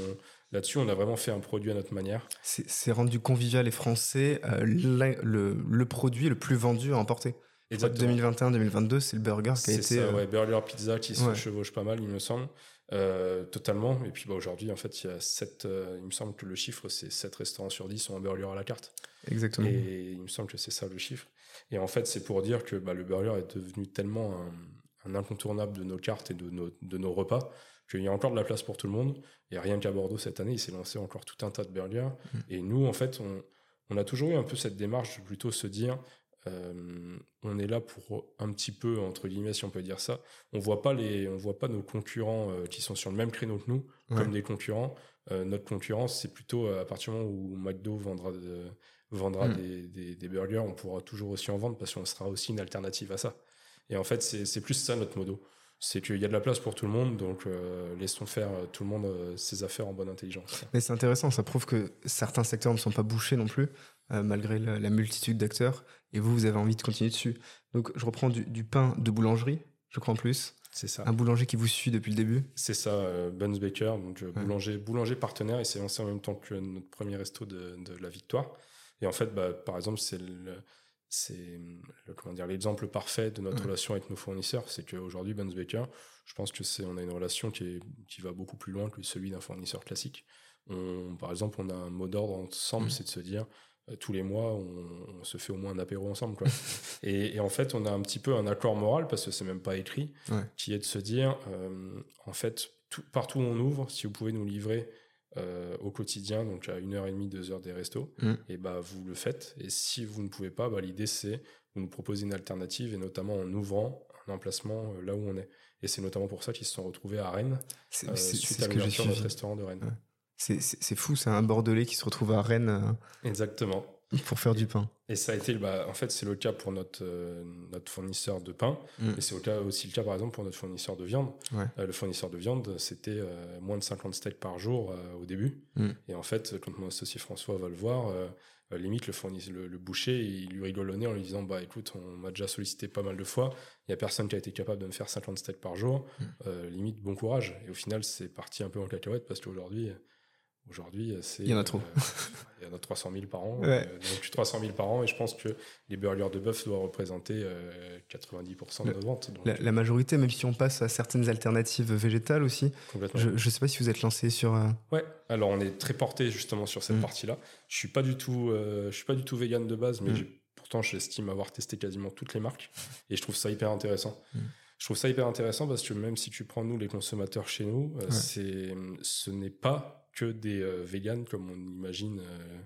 là-dessus on a vraiment fait un produit à notre manière. C'est rendu convivial et français, euh, le, le produit le plus vendu à emporter. Je crois que 2021-2022, c'est le burger qui a C'est été. ça, euh, ouais, burger, pizza qui se ouais. chevauche pas mal, il me semble. Euh, totalement. Et puis bah, aujourd'hui, en fait, il y a sept, euh, il me semble que le chiffre, c'est 7 restaurants sur 10 ont un burger à la carte. Exactement. Et il me semble que c'est ça le chiffre. Et en fait, c'est pour dire que bah, le burger est devenu tellement un, un incontournable de nos cartes et de nos, de nos repas qu'il y a encore de la place pour tout le monde. Et rien qu'à Bordeaux cette année, il s'est lancé encore tout un tas de burgers. Mm. Et nous, en fait, on, on a toujours eu un peu cette démarche de plutôt se dire euh, on est là pour un petit peu, entre guillemets, si on peut dire ça. On voit pas les, on voit pas nos concurrents euh, qui sont sur le même créneau que nous Ouais. comme des concurrents. Euh, notre concurrence, c'est plutôt à partir du moment où McDo vendra, de- vendra Mm. des, des- des burgers, on pourra toujours aussi en vendre parce qu'on sera aussi une alternative à ça. Et en fait, c'est plus ça notre modo. C'est qu'il y a de la place pour tout le monde, donc euh, laissons faire euh, tout le monde euh, ses affaires en bonne intelligence. Mais c'est intéressant, ça prouve que certains secteurs ne sont pas bouchés non plus, malgré la, la multitude d'acteurs. Et vous, vous avez envie de continuer dessus. Donc, je reprends du, du pain de boulangerie, je crois en plus. C'est ça. Un boulanger qui vous suit depuis le début. C'est ça, euh, Buns Baker, donc euh, boulanger, boulanger partenaire, et c'est lancé en même temps que notre premier resto de, de la victoire. Et en fait, bah, par exemple, c'est le, c'est le- comment dire l'exemple parfait de notre Ouais. relation avec nos fournisseurs, c'est qu'aujourd'hui, Buns Baker, je pense que c'est on a une relation qui, est, qui va beaucoup plus loin que celui d'un fournisseur classique. On, par exemple, on a un mot d'ordre ensemble, c'est de se dire tous les mois, on, on se fait au moins un apéro ensemble. Quoi. <laughs> et, et en fait, on a un petit peu un accord moral, parce que c'est même pas écrit, Ouais. qui est de se dire, euh, en fait, tout- partout où on ouvre, si vous pouvez nous livrer euh, au quotidien, donc à une heure et demie, deux heures des restos, Mm. et bah vous le faites. Et si vous ne pouvez pas, bah, l'idée c'est vous nous proposez une alternative, et notamment en ouvrant un emplacement euh, là où on est. Et c'est notamment pour ça qu'ils se sont retrouvés à Rennes, C'est euh, suite à l'ouverture de notre restaurant de Rennes. Ouais. C'est- C'est c'est fou, c'est un Bordelais qui se retrouve à Rennes euh, Exactement. pour faire du pain. Et ça a été, bah, en fait, c'est le cas pour notre, euh, notre fournisseur de pain, Mm. et c'est au cas- aussi le cas, par exemple, pour notre fournisseur de viande. Ouais. Euh, le fournisseur de viande, c'était euh, moins de 50 steaks par jour au début. Mm. Et en fait, quand mon associé François va le voir, limite, le, fournisseur, le, boucher, il lui rigole au nez en lui disant Bah écoute, on m'a déjà sollicité pas mal de fois, il n'y a personne qui a été capable de me faire 50 steaks par jour. Mm. Limite, bon courage. Et au final, c'est parti un peu en cacahuète parce qu'aujourd'hui, Aujourd'hui, c'est. Il y en a trop. Euh, il y en a 300 000 par an. <laughs> Ouais. Euh, donc 300 000 par an, et je pense que les burgers de bœuf doivent représenter 90% de nos ventes. la, majorité, même si on passe à certaines alternatives végétales aussi. Je ne sais pas si vous êtes lancé sur. Euh... Ouais. Alors on est très porté justement sur cette mm. partie-là. Je suis pas du tout, je suis pas du tout vegan de base, mais mm. pourtant j'estime avoir testé quasiment toutes les marques, <laughs> et je trouve ça hyper intéressant. Mm. Je trouve ça hyper intéressant parce que même si tu prends nous les consommateurs chez nous, c'est, ce n'est pas que des euh, véganes, comme on imagine, euh,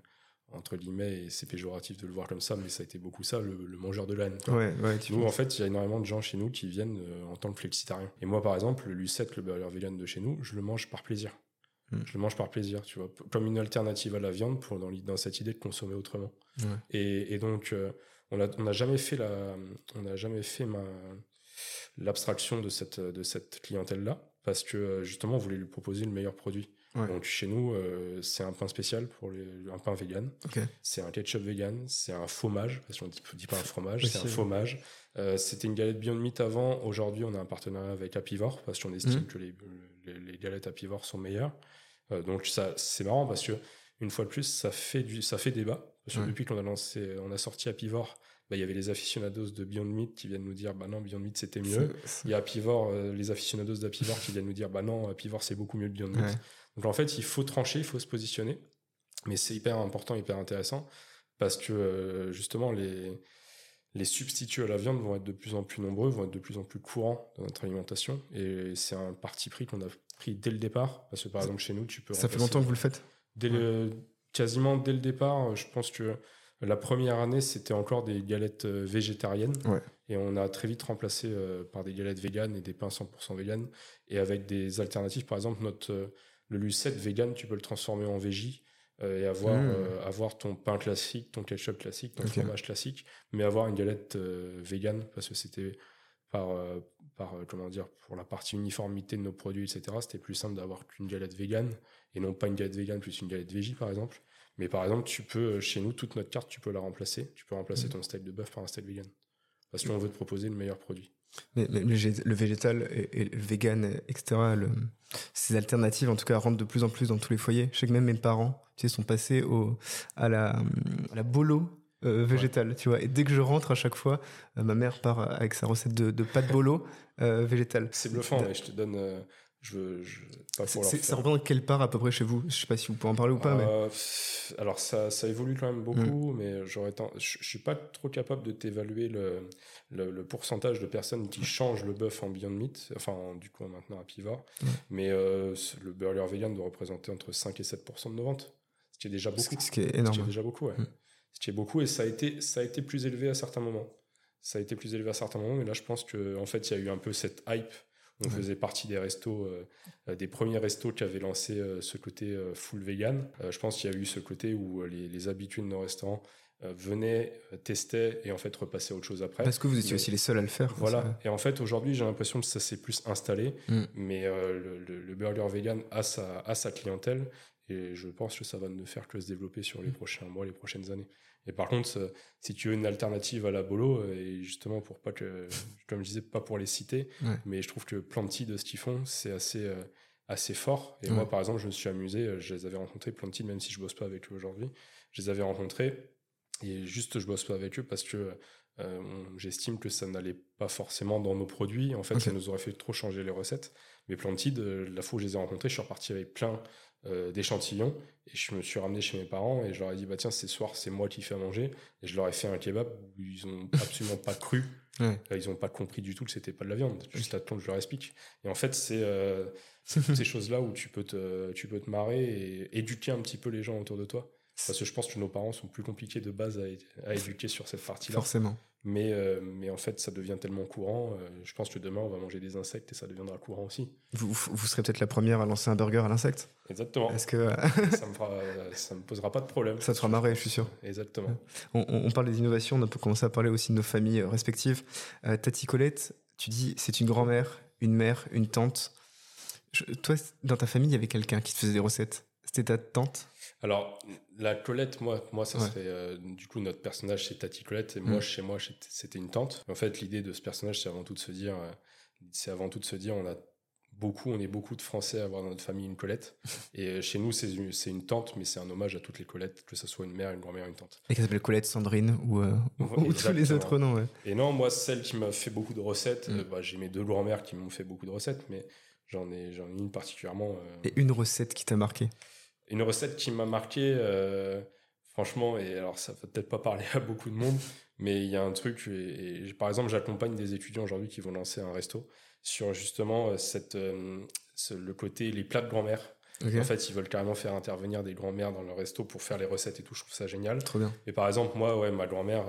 entre guillemets, et c'est péjoratif de le voir comme ça, mais ça a été beaucoup ça, le, mangeur de laine. Ouais, nous, en fait, il y a énormément de gens chez nous qui viennent euh, en tant que flexitarien. Et moi, par exemple, le lucette, le burger vegan de chez nous, je le mange par plaisir. Hmm. Je le mange par plaisir, tu vois, comme une alternative à la viande pour dans, dans cette idée de consommer autrement. Et, donc, on n'a jamais fait la, on n'a jamais fait ma l'abstraction de cette de cette clientèle là parce que justement on voulait lui proposer le meilleur produit. Donc chez nous, euh, c'est un pain spécial pour les, un pain vegan. C'est un ketchup vegan, c'est un fromage, parce qu'on dit, dit pas un fromage, c'est un fromage. Euh, C'était une galette Beyond Meat avant. Aujourd'hui, on a un partenariat avec Apivore parce qu'on estime mhm. que les, les, les, galettes Apivore sont meilleures. Euh, donc ça, c'est marrant parce que une fois de plus, ça fait du, ça fait débat. Parce que depuis qu'on a lancé, on a sorti Apivore, bah, il y avait les aficionados de Beyond Meat qui viennent nous dire bah non Beyond Meat c'était mieux il y a Apivore euh, les aficionados d'Apivore qui viennent nous dire bah non Apivore c'est beaucoup mieux que Beyond Meat donc en fait, il faut trancher, il faut se positionner. Mais c'est hyper important, hyper intéressant, parce que euh, justement, les, les substituts à la viande vont être de plus en plus nombreux, vont être de plus en plus courants dans notre alimentation. Et c'est un parti pris qu'on a pris dès le départ. Parce que par exemple, chez nous, tu peux. Ça fait longtemps que vous le faites? Dès le, Quasiment dès le départ, je pense que la première année, c'était encore des galettes euh, végétariennes. Et on a très vite remplacé euh, par des galettes véganes et des pains 100% véganes. Et avec des alternatives, par exemple, notre le lucette vegan, tu peux le transformer en végie euh, et avoir, hmm. euh, avoir ton pain classique, ton ketchup classique, ton fromage classique, mais avoir une galette euh, vegan parce que c'était par, par comment dire, pour la partie uniformité de nos produits, etc. C'était plus simple d'avoir qu'une galette vegan et non pas une galette vegan plus une galette végie, par exemple. Mais par exemple, tu peux, chez nous, toute notre carte, tu peux la remplacer. Tu peux remplacer hmm. ton steak de bœuf par un steak vegan. Parce qu'on veut te proposer le meilleur produit. Mais, le, végétal et, le vegan, etc., ces alternatives, en tout cas, rentrent de plus en plus dans tous les foyers. Je sais que même mes parents, tu sais, sont passés au, à, la, la bolo euh, végétale, tu vois. Et dès que je rentre, à chaque fois, euh, ma mère part avec sa recette de, de pâte bolo euh, végétale. C'est bluffant, je te donne je, je pas pour ça représente quelle part à peu près chez vous? Je sais pas si vous pouvez en parler ou pas. mais... Euh, alors ça, ça évolue quand même beaucoup, mm. mais j'aurais je, je suis pas trop capable de t'évaluer le, le, pourcentage de personnes qui changent le bœuf en Beyond Meat, enfin du coup maintenant à Pivot. Mais euh, le burger vegan doit représenter entre 5 et 7 de nos ventes, ce qui est déjà beaucoup. Ce qui est énorme. Ce qui est déjà beaucoup, ouais. Mm. Ce qui est beaucoup et ça a été ça a été plus élevé à certains moments. Ça a été plus élevé à certains moments, mais là je pense que en fait il y a eu un peu cette hype on faisait partie des restos, euh, des premiers restos qui avaient lancé euh, ce côté euh, full vegan. je pense qu'il y a eu ce côté où les, habitués de nos restaurants venaient, testaient et en fait repassaient autre chose après. Parce que vous étiez aussi les seuls à le faire. Voilà. Et en fait, aujourd'hui, j'ai l'impression que ça s'est plus installé, mm. mais le, burger vegan a sa, a sa clientèle et je pense que ça va ne faire que se développer sur les mm. prochains mois, les prochaines années. Et par contre, euh, si tu veux une alternative à la bolo, euh, et justement pour pas que, <laughs> comme je disais, pas pour les citer, mais je trouve que Planty de ce qu'ils font, c'est assez, euh, assez fort. Et moi, par exemple, je me suis amusé, je les avais rencontrés, Planty, même si je bosse pas avec eux aujourd'hui, je les avais rencontrés, et juste je bosse pas avec eux parce que j'estime que ça n'allait pas forcément dans nos produits. En fait, ça nous aurait fait trop changer les recettes. Mais Plantid, la fois où je les ai rencontrés, je suis reparti avec plein euh, d'échantillons et je me suis ramené chez mes parents et je leur ai dit bah tiens ce soir c'est moi qui fais à manger. Et je leur ai fait un kebab où ils ont <laughs> absolument pas cru. Euh, ils ont pas compris du tout que c'était pas de la viande. Juste temps que je leur explique. Et en fait c'est euh, <laughs> toutes ces choses là où tu peux te tu peux te marrer et éduquer un petit peu les gens autour de toi. Parce que je pense que nos parents sont plus compliqués de base à, à éduquer sur cette partie là forcément mais, euh, mais en fait, ça devient tellement courant. Euh, je pense que demain, on va manger des insectes et ça deviendra courant aussi. Vous, vous serez peut-être la première à lancer un burger à l'insecte? Exactement. Est-ce que ça, <laughs> me fera, ça me posera pas de problème. Ça te fera marrer, je suis sûr. Exactement. On, on, parle des innovations, on peut commencer à parler aussi de nos familles euh, respectives. Tati Colette, tu dis c'est une grand-mère, une mère, une tante. toi, dans ta famille, il y avait quelqu'un qui te faisait des recettes? C'était ta tante? Alors, la Colette, moi, moi ça serait. Euh, du coup, notre personnage, c'est Tati Colette, et moi, mm. chez moi, c'était une tante. En fait, l'idée de ce personnage, c'est avant tout de se dire. Euh, c'est avant tout de se dire, on a beaucoup, on est beaucoup de Français à avoir dans notre famille une Colette. <laughs> Et euh, chez nous, c'est une, une, tante, mais c'est un hommage à toutes les Colettes, que ce soit une mère, une grand-mère, une tante. Et qu'elle s'appelle Colette, Sandrine ou, <laughs> tous les autres noms. Ouais. Et non, moi, celle qui m'a fait beaucoup de recettes, mm. bah, j'ai mes deux grand-mères qui m'ont fait beaucoup de recettes, mais j'en ai, j'en ai une particulièrement. Et une recette qui t'a marqué? Une recette qui m'a marqué, euh, franchement, et alors ça va peut-être pas parler <laughs> à beaucoup de monde, mais il y a un truc, et, par exemple, j'accompagne des étudiants aujourd'hui qui vont lancer un resto sur justement euh, cette, euh, le côté, les plats de grand-mère. En fait, ils veulent carrément faire intervenir des grand-mères dans leur resto pour faire les recettes et tout. Je trouve ça génial. Trop bien. Et par exemple, moi, ouais, ma grand-mère,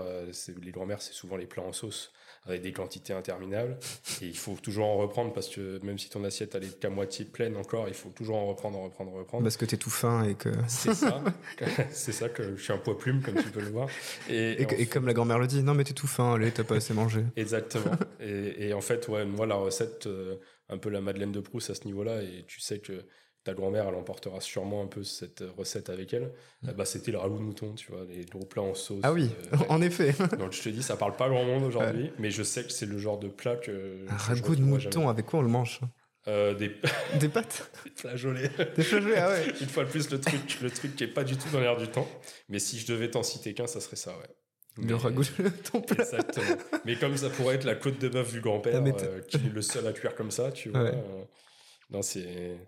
les grand-mères, c'est souvent les plats en sauce avec des quantités interminables. Et il faut toujours en reprendre parce que même si ton assiette elle est qu'à moitié pleine encore, il faut toujours en reprendre, en reprendre, en reprendre. Parce que tu es tout fin et que. C'est ça. <laughs> c'est ça que je suis un poids plume, comme tu peux le voir. Et, et, comme la grand-mère le dit, non mais tu es tout fin, allez, t'as pas assez mangé. <laughs> Exactement. Et, en fait, ouais, moi la recette, euh, un peu la Madeleine de Proust à ce niveau-là, et tu sais que ta grand-mère, elle emportera sûrement un peu cette recette avec elle. Mm. Bah, c'était le ragoût de mouton, tu vois, les gros plats en sauce. Ah oui, euh, <laughs> en effet. <laughs> Donc je te dis, ça parle pas grand monde aujourd'hui, mais je sais que c'est le genre de plat que. Un ragoût de mouton, avec quoi on le mange euh, des... <laughs> des pâtes? Des flageolets. Des flageolets, ah ouais. Une fois de plus, le truc, le truc qui est pas du tout dans l'air du temps. Mais si je devais t'en citer qu'un, ça serait ça, ouais. le ragoût de ton plat. Exactement. Mais comme ça pourrait être la côte de bœuf du grand-père, ah, euh, qui est le seul à cuire comme ça, tu vois. non, c'est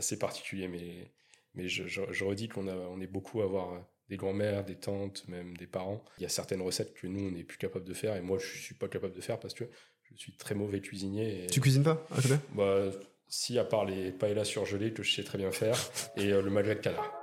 assez particulier, mais, mais je, je, redis qu'on on est beaucoup à avoir des grands-mères, des tantes, même des parents. Il y a certaines recettes que nous, on n'est plus capable de faire, et moi, je suis pas capable de faire parce que je suis très mauvais cuisinier. Tu cuisines pas bah, Si, à part les paellas surgelées que je sais très bien faire, et euh, le magret de canard.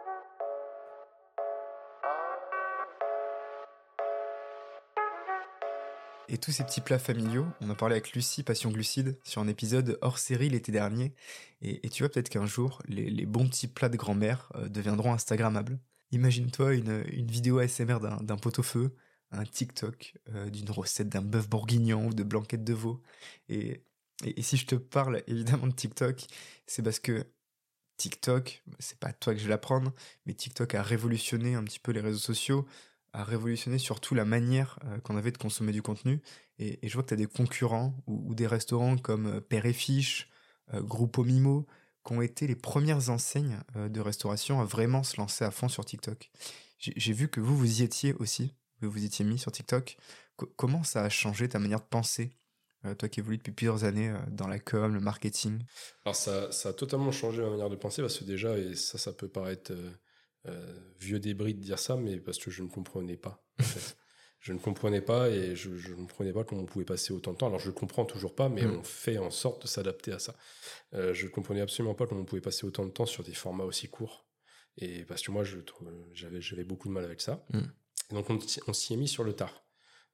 Et tous ces petits plats familiaux, on a parlé avec Lucie Passion Glucide sur un épisode hors série l'été dernier. Et, tu vois peut-être qu'un jour, les, bons petits plats de grand-mère euh, deviendront Instagrammables. Imagine-toi une, vidéo ASMR d'un pot-au-feu, un TikTok euh, d'une recette d'un bœuf bourguignon ou de blanquette de veau. Et, et, si je te parle évidemment de TikTok, c'est parce que TikTok, c'est pas toi que je vais l'apprendre, mais TikTok a révolutionné un petit peu les réseaux sociaux, a révolutionné surtout la manière euh, qu'on avait de consommer du contenu. Et, je vois que tu as des concurrents ou, des restaurants comme euh, Père et Fiche, euh, Mimo, qui ont été les premières enseignes de restauration à vraiment se lancer à fond sur TikTok. J'ai vu que vous, vous y étiez aussi, vous vous étiez mis sur TikTok. comment ça a changé ta manière de penser toi qui évolues depuis plusieurs années dans la com, le marketing? Alors ça, ça, a totalement changé ma manière de penser parce que déjà, et ça, ça peut paraître euh, vieux débris de dire ça, mais parce que je ne comprenais pas. <laughs> je ne comprenais pas et je, ne comprenais pas comment on pouvait passer autant de temps. Alors je ne comprends toujours pas, mais mm. on fait en sorte de s'adapter à ça. Euh, je ne comprenais absolument pas comment on pouvait passer autant de temps sur des formats aussi courts. Et parce que moi, j'avais, j'avais beaucoup de mal avec ça. Mm. donc on, s'y est mis sur le tard.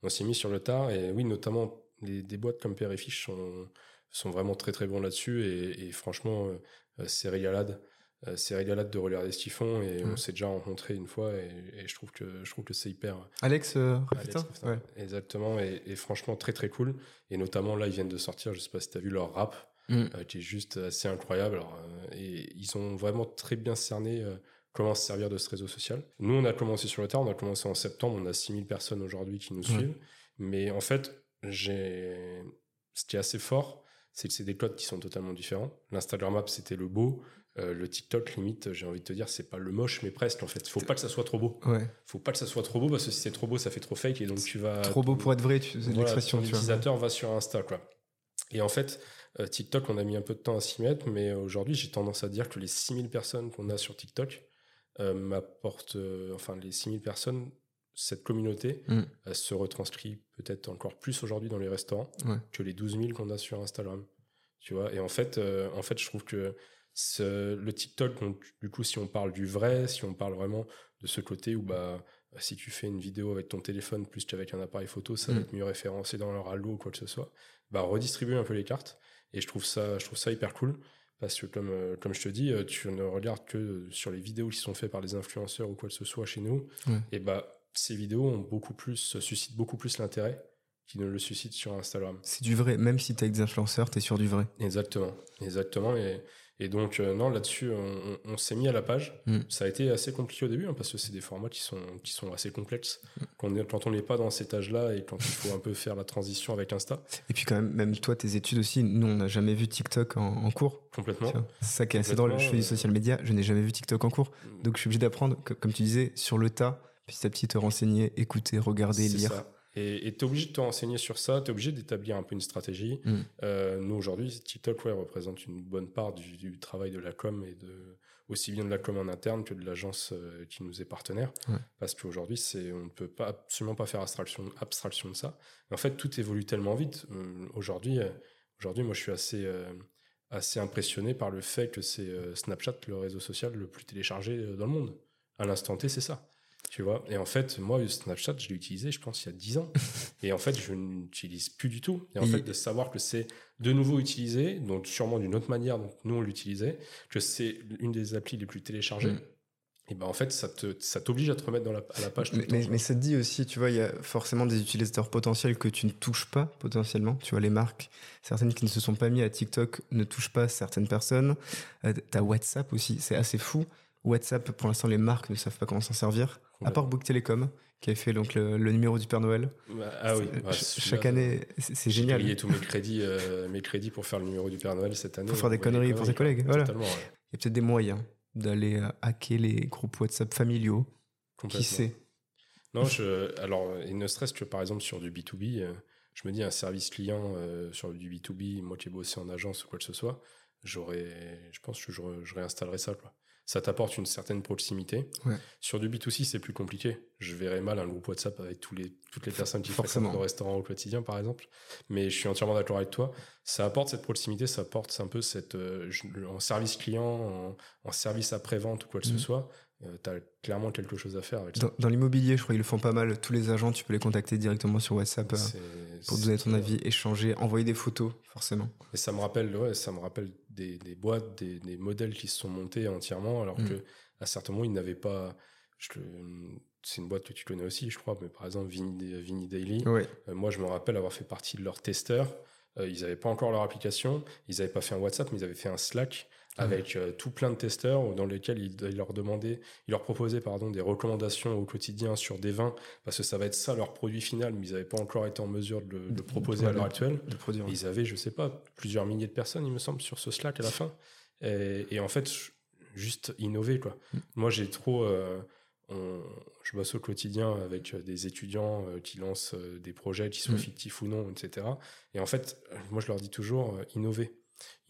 On s'y est mis sur le tard et oui, notamment des boîtes comme Père et Fiche sont, sont vraiment très très bons là-dessus et, franchement, euh, c'est régalade. Euh, c'est régalade de regarder ce qu'ils font et on s'est déjà rencontré une fois et, je trouve que je trouve que c'est hyper Alex, euh, ouais. exactement et, franchement très très cool et notamment là ils viennent de sortir je sais pas si tu as vu leur rap mm. euh, qui est juste assez incroyable. Et ils ont vraiment très bien cerné comment se servir de ce réseau social. Nous on a commencé sur le tard on a commencé en septembre on a 6000 personnes aujourd'hui qui nous suivent. Mais en fait j'ai ce qui est assez fort c'est que c'est des codes qui sont totalement différents. l'Instagram App c'était le beau euh, le TikTok, limite, j'ai envie de te dire, c'est pas le moche, mais presque en fait. Faut pas que ça soit trop beau. Ouais. Faut pas que ça soit trop beau parce que si c'est trop beau, ça fait trop fake et donc tu vas. Trop beau pour être vrai, tu voilà, l'expression. L'utilisateur va sur Insta, quoi. Et en fait, euh, TikTok, on a mis un peu de temps à s'y mettre, mais aujourd'hui, j'ai tendance à dire que les 6000 personnes qu'on a sur TikTok euh, m'apportent, enfin, les 6000 personnes, cette communauté, mm. elle se retranscrit peut-être encore plus aujourd'hui dans les restaurants que les 12 000 qu'on a sur Instagram. Tu vois, et en fait, en fait, je trouve que le TikTok, du coup, si on parle du vrai, si on parle vraiment de ce côté où bah, si tu fais une vidéo avec ton téléphone plus qu'avec un appareil photo, ça va mm. être mieux référencé dans leur algo ou quoi que ce soit, bah, redistribuer un peu les cartes. Et je trouve ça, je trouve ça hyper cool. Parce que comme, euh, comme je te dis, euh, tu ne regardes que sur les vidéos qui sont faites par les influenceurs ou quoi que ce soit chez nous. Et bah, ces vidéos ont beaucoup plus, suscitent beaucoup plus l'intérêt qui ne le suscite sur Instagram. C'est du vrai, même si tu as des influenceurs, tu es sur du vrai. Exactement, exactement. Et, et donc, euh, non, là-dessus, on, on s'est mis à la page. Mm. Ça a été assez compliqué au début, hein, parce que c'est des formats qui sont, qui sont assez complexes. Mm. Quand, on est- quand on n'est pas dans cet âge-là et quand il faut un peu faire la transition avec Insta, Et puis quand même, même toi, tes études aussi, nous, on n'a jamais vu TikTok en, en cours. complètement. C'est ça qui est assez drôle. Je fais du social media, je n'ai jamais vu TikTok en cours. Donc je suis obligé d'apprendre, co- comme tu disais, sur le tas, petit à petit te renseigner, écouter, regarder, lire. ça. Et tu es obligé de te renseigner sur ça, tu es obligé d'établir un peu une stratégie. Mm. Euh, nous, aujourd'hui, TikTok ouais, représente une bonne part du, du travail de la com et de, aussi bien de la com en interne que de l'agence euh, qui nous est partenaire. Ouais. Parce qu'aujourd'hui, c'est, on ne peut pas, absolument pas faire abstraction, abstraction de ça. En fait, tout évolue tellement vite. Euh, aujourd'hui, aujourd'hui, moi, je suis assez, assez impressionné par le fait que c'est Snapchat, le réseau social le plus téléchargé dans le monde. À l'instant T, c'est ça. Tu vois Et en fait, moi, Snapchat, je l'ai utilisé, je pense, il y a 10 ans. <laughs> Et en fait, je n'utilise plus du tout. Et en fait, de savoir que c'est de nouveau utilisé, donc sûrement d'une autre manière dont nous on l'utilisait, que c'est une des applis les plus téléchargées, Mm. et ben en fait, ça te, ça t'oblige à te remettre dans la, à la page tout Mais, le temps. mais, mais ça te dit aussi, tu vois, il y a forcément des utilisateurs potentiels que tu ne touches pas potentiellement. Tu vois, les marques, certaines qui ne se sont pas mis à TikTok ne touchent pas certaines personnes. Euh, T'as WhatsApp aussi, c'est assez fou. WhatsApp, pour l'instant, les marques ne savent pas comment s'en servir. À part Bouygues Télécom, qui a fait donc le, le numéro du Père Noël. Bah, ah oui, bah, ch- chaque année, c'est J'ai génial. payé tous mes crédits, euh, mes crédits pour faire le numéro du Père Noël cette année. Pour faire des conneries pour tes collègues, voilà. Ouais. Il y a peut-être des moyens d'aller euh, hacker les groupes WhatsApp familiaux. Qui sait? Non, je, alors, et ne serait-ce que par exemple sur du B2B, euh, je me dis un service client euh, sur du B2B, moi qui ai bossé en agence ou quoi que ce soit, j'aurais, je pense que je, réinstallerais ça. Quoi. Ça t'apporte une certaine proximité. Ouais. Sur du B2C, c'est plus compliqué. Je verrais mal un groupe WhatsApp avec tous les, toutes les personnes qui Forcément. fréquentent le restaurant au quotidien, par exemple. Mais je suis entièrement d'accord avec toi. Ça apporte cette proximité, ça apporte un peu cette, euh, en service client, en, en service après-vente ou quoi que ce soit. Tu as clairement quelque chose à faire avec ça. Dans, dans l'immobilier, je crois qu'ils le font pas mal. Tous les agents, tu peux les contacter directement sur WhatsApp euh, pour donner ton avis, échanger, envoyer des photos, forcément. Et ça me rappelle, ouais, ça me rappelle des, des boîtes, des, des modèles qui se sont montés entièrement, alors Mm. que à certains moments, ils n'avaient pas. C'est une boîte que tu connais aussi, je crois, mais par exemple, Vini, Vini Daily. Ouais. Euh, moi, je me rappelle avoir fait partie de leurs testeurs. Euh, ils n'avaient pas encore leur application, ils n'avaient pas fait un WhatsApp, mais ils avaient fait un Slack avec euh, tout plein de testeurs dans lesquels ils, ils leur demandaient, ils leur proposaient pardon, des recommandations au quotidien sur des vins, parce que ça va être ça leur produit final, mais ils n'avaient pas encore été en mesure de le de proposer à l'heure actuelle. De produire. Ils avaient, je sais pas, plusieurs milliers de personnes, il me semble, sur ce Slack à la fin. Et, et en fait, juste innover, quoi. Mm. Moi, j'ai trop. euh, on- je bosse au quotidien avec euh, des étudiants euh, qui lancent euh, des projets, qui soient Mm. fictifs ou non, etc. Et en fait, euh, moi, je leur dis toujours euh, innover.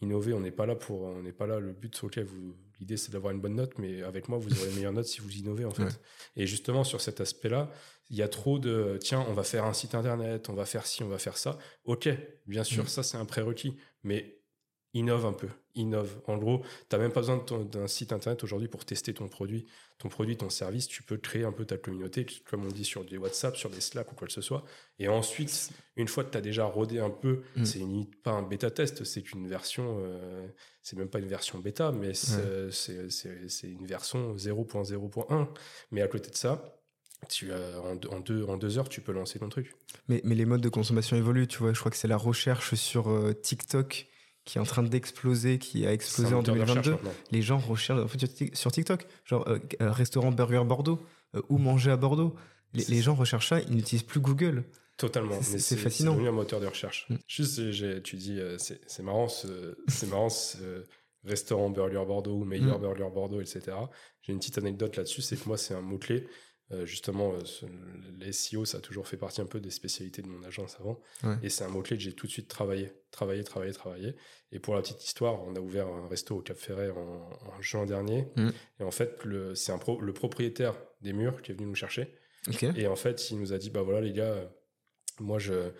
Innover, on n'est pas là pour. On n'est pas là. Le but, ok, vous. L'idée, c'est d'avoir une bonne note, mais avec moi, vous aurez une meilleure note si vous innovez, en fait. Ouais. Et justement, sur cet aspect-là, il y a trop de tiens, on va faire un site internet, on va faire ci, on va faire ça. Ok, bien sûr, Mm. ça c'est un prérequis, mais innove un peu, innove. En gros, tu n'as même pas besoin d'un site internet aujourd'hui pour tester ton produit, ton produit, ton service. Tu peux créer un peu ta communauté, comme on dit sur des WhatsApp, sur des Slack ou quoi que ce soit. Et ensuite, une fois que tu as déjà rodé un peu, Mm. c'est pas un bêta test, c'est qu'une version, euh, c'est même pas une version bêta, mais c'est une version 0.0.1. Mais à côté de ça, tu as, en, deux- en deux, en deux heures, tu peux lancer ton truc. Mais, mais les modes de consommation évoluent, tu vois. Je crois que c'est la recherche sur euh, TikTok qui est en train d'exploser, qui a explosé en moteur de recherche 2022. maintenant. Les gens recherchent en fait, sur Tik- sur TikTok, genre euh, euh, restaurant Burger Bordeaux, euh, où manger à Bordeaux. Les, gens recherchent ça, ils n'utilisent plus Google. Totalement. C'est- fascinant. C'est devenu un moteur de recherche. Mm. Juste, j'ai- tu dis, euh, c'est marrant, ce, c'est marrant ce restaurant Burger Bordeaux ou meilleur Mm. Burger Bordeaux, etc. J'ai une petite anecdote là-dessus, c'est que moi, c'est un mot-clé. Euh, justement, euh, ce- les SEO, ça a toujours fait partie un peu des spécialités de mon agence avant. Ouais. Et c'est un mot-clé que j'ai tout de suite travaillé, travaillé, travaillé, travaillé. Et pour la petite histoire, on a ouvert un resto au Cap Ferret en, en juin dernier. Mm. Et en fait, le- c'est un pro- le propriétaire des murs qui est venu nous chercher. Et en fait, il nous a dit bah voilà les gars, euh, moi je,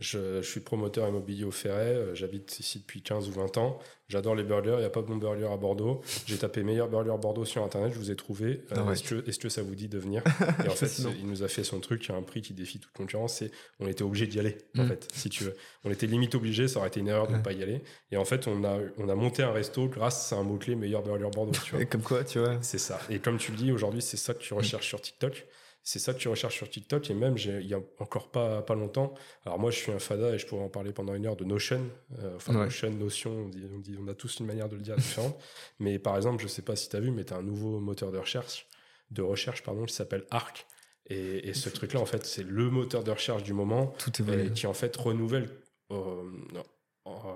je, je suis promoteur immobilier au Ferret, euh, j'habite ici depuis 15 ou 20 ans, j'adore les burgers, il n'y a pas de bon burger à Bordeaux, j'ai tapé meilleur burger Bordeaux sur internet, je vous ai trouvé, Euh, Ah est-ce que, ça vous dit de venir <laughs> Et en fait, il nous a fait son truc à un prix qui défie toute concurrence et on était obligé d'y aller en Mm. fait, si tu veux. On était limite obligé, ça aurait été une erreur de ne Ouais. pas y aller. Et en fait, on a, on a monté un resto grâce à un mot-clé meilleur burger Bordeaux, tu vois. <laughs> Comme quoi, tu vois. C'est ça. Et comme tu le dis, aujourd'hui, c'est ça que tu recherches sur TikTok. C'est ça que tu recherches sur TikTok. Et même, il y a encore pas, pas longtemps, alors moi, je suis un fada et je pourrais en parler pendant une heure de Notion. Euh, enfin, Notion, Notion, on dit, on dit, on a tous une manière de le dire différente. <laughs> mais par exemple, je sais pas si tu as vu, mais tu as un nouveau moteur de recherche, de recherche, pardon, qui s'appelle Arc. Et, ce truc-là, en fait, c'est le moteur de recherche du moment. Tout est qui, en fait, renouvelle, euh,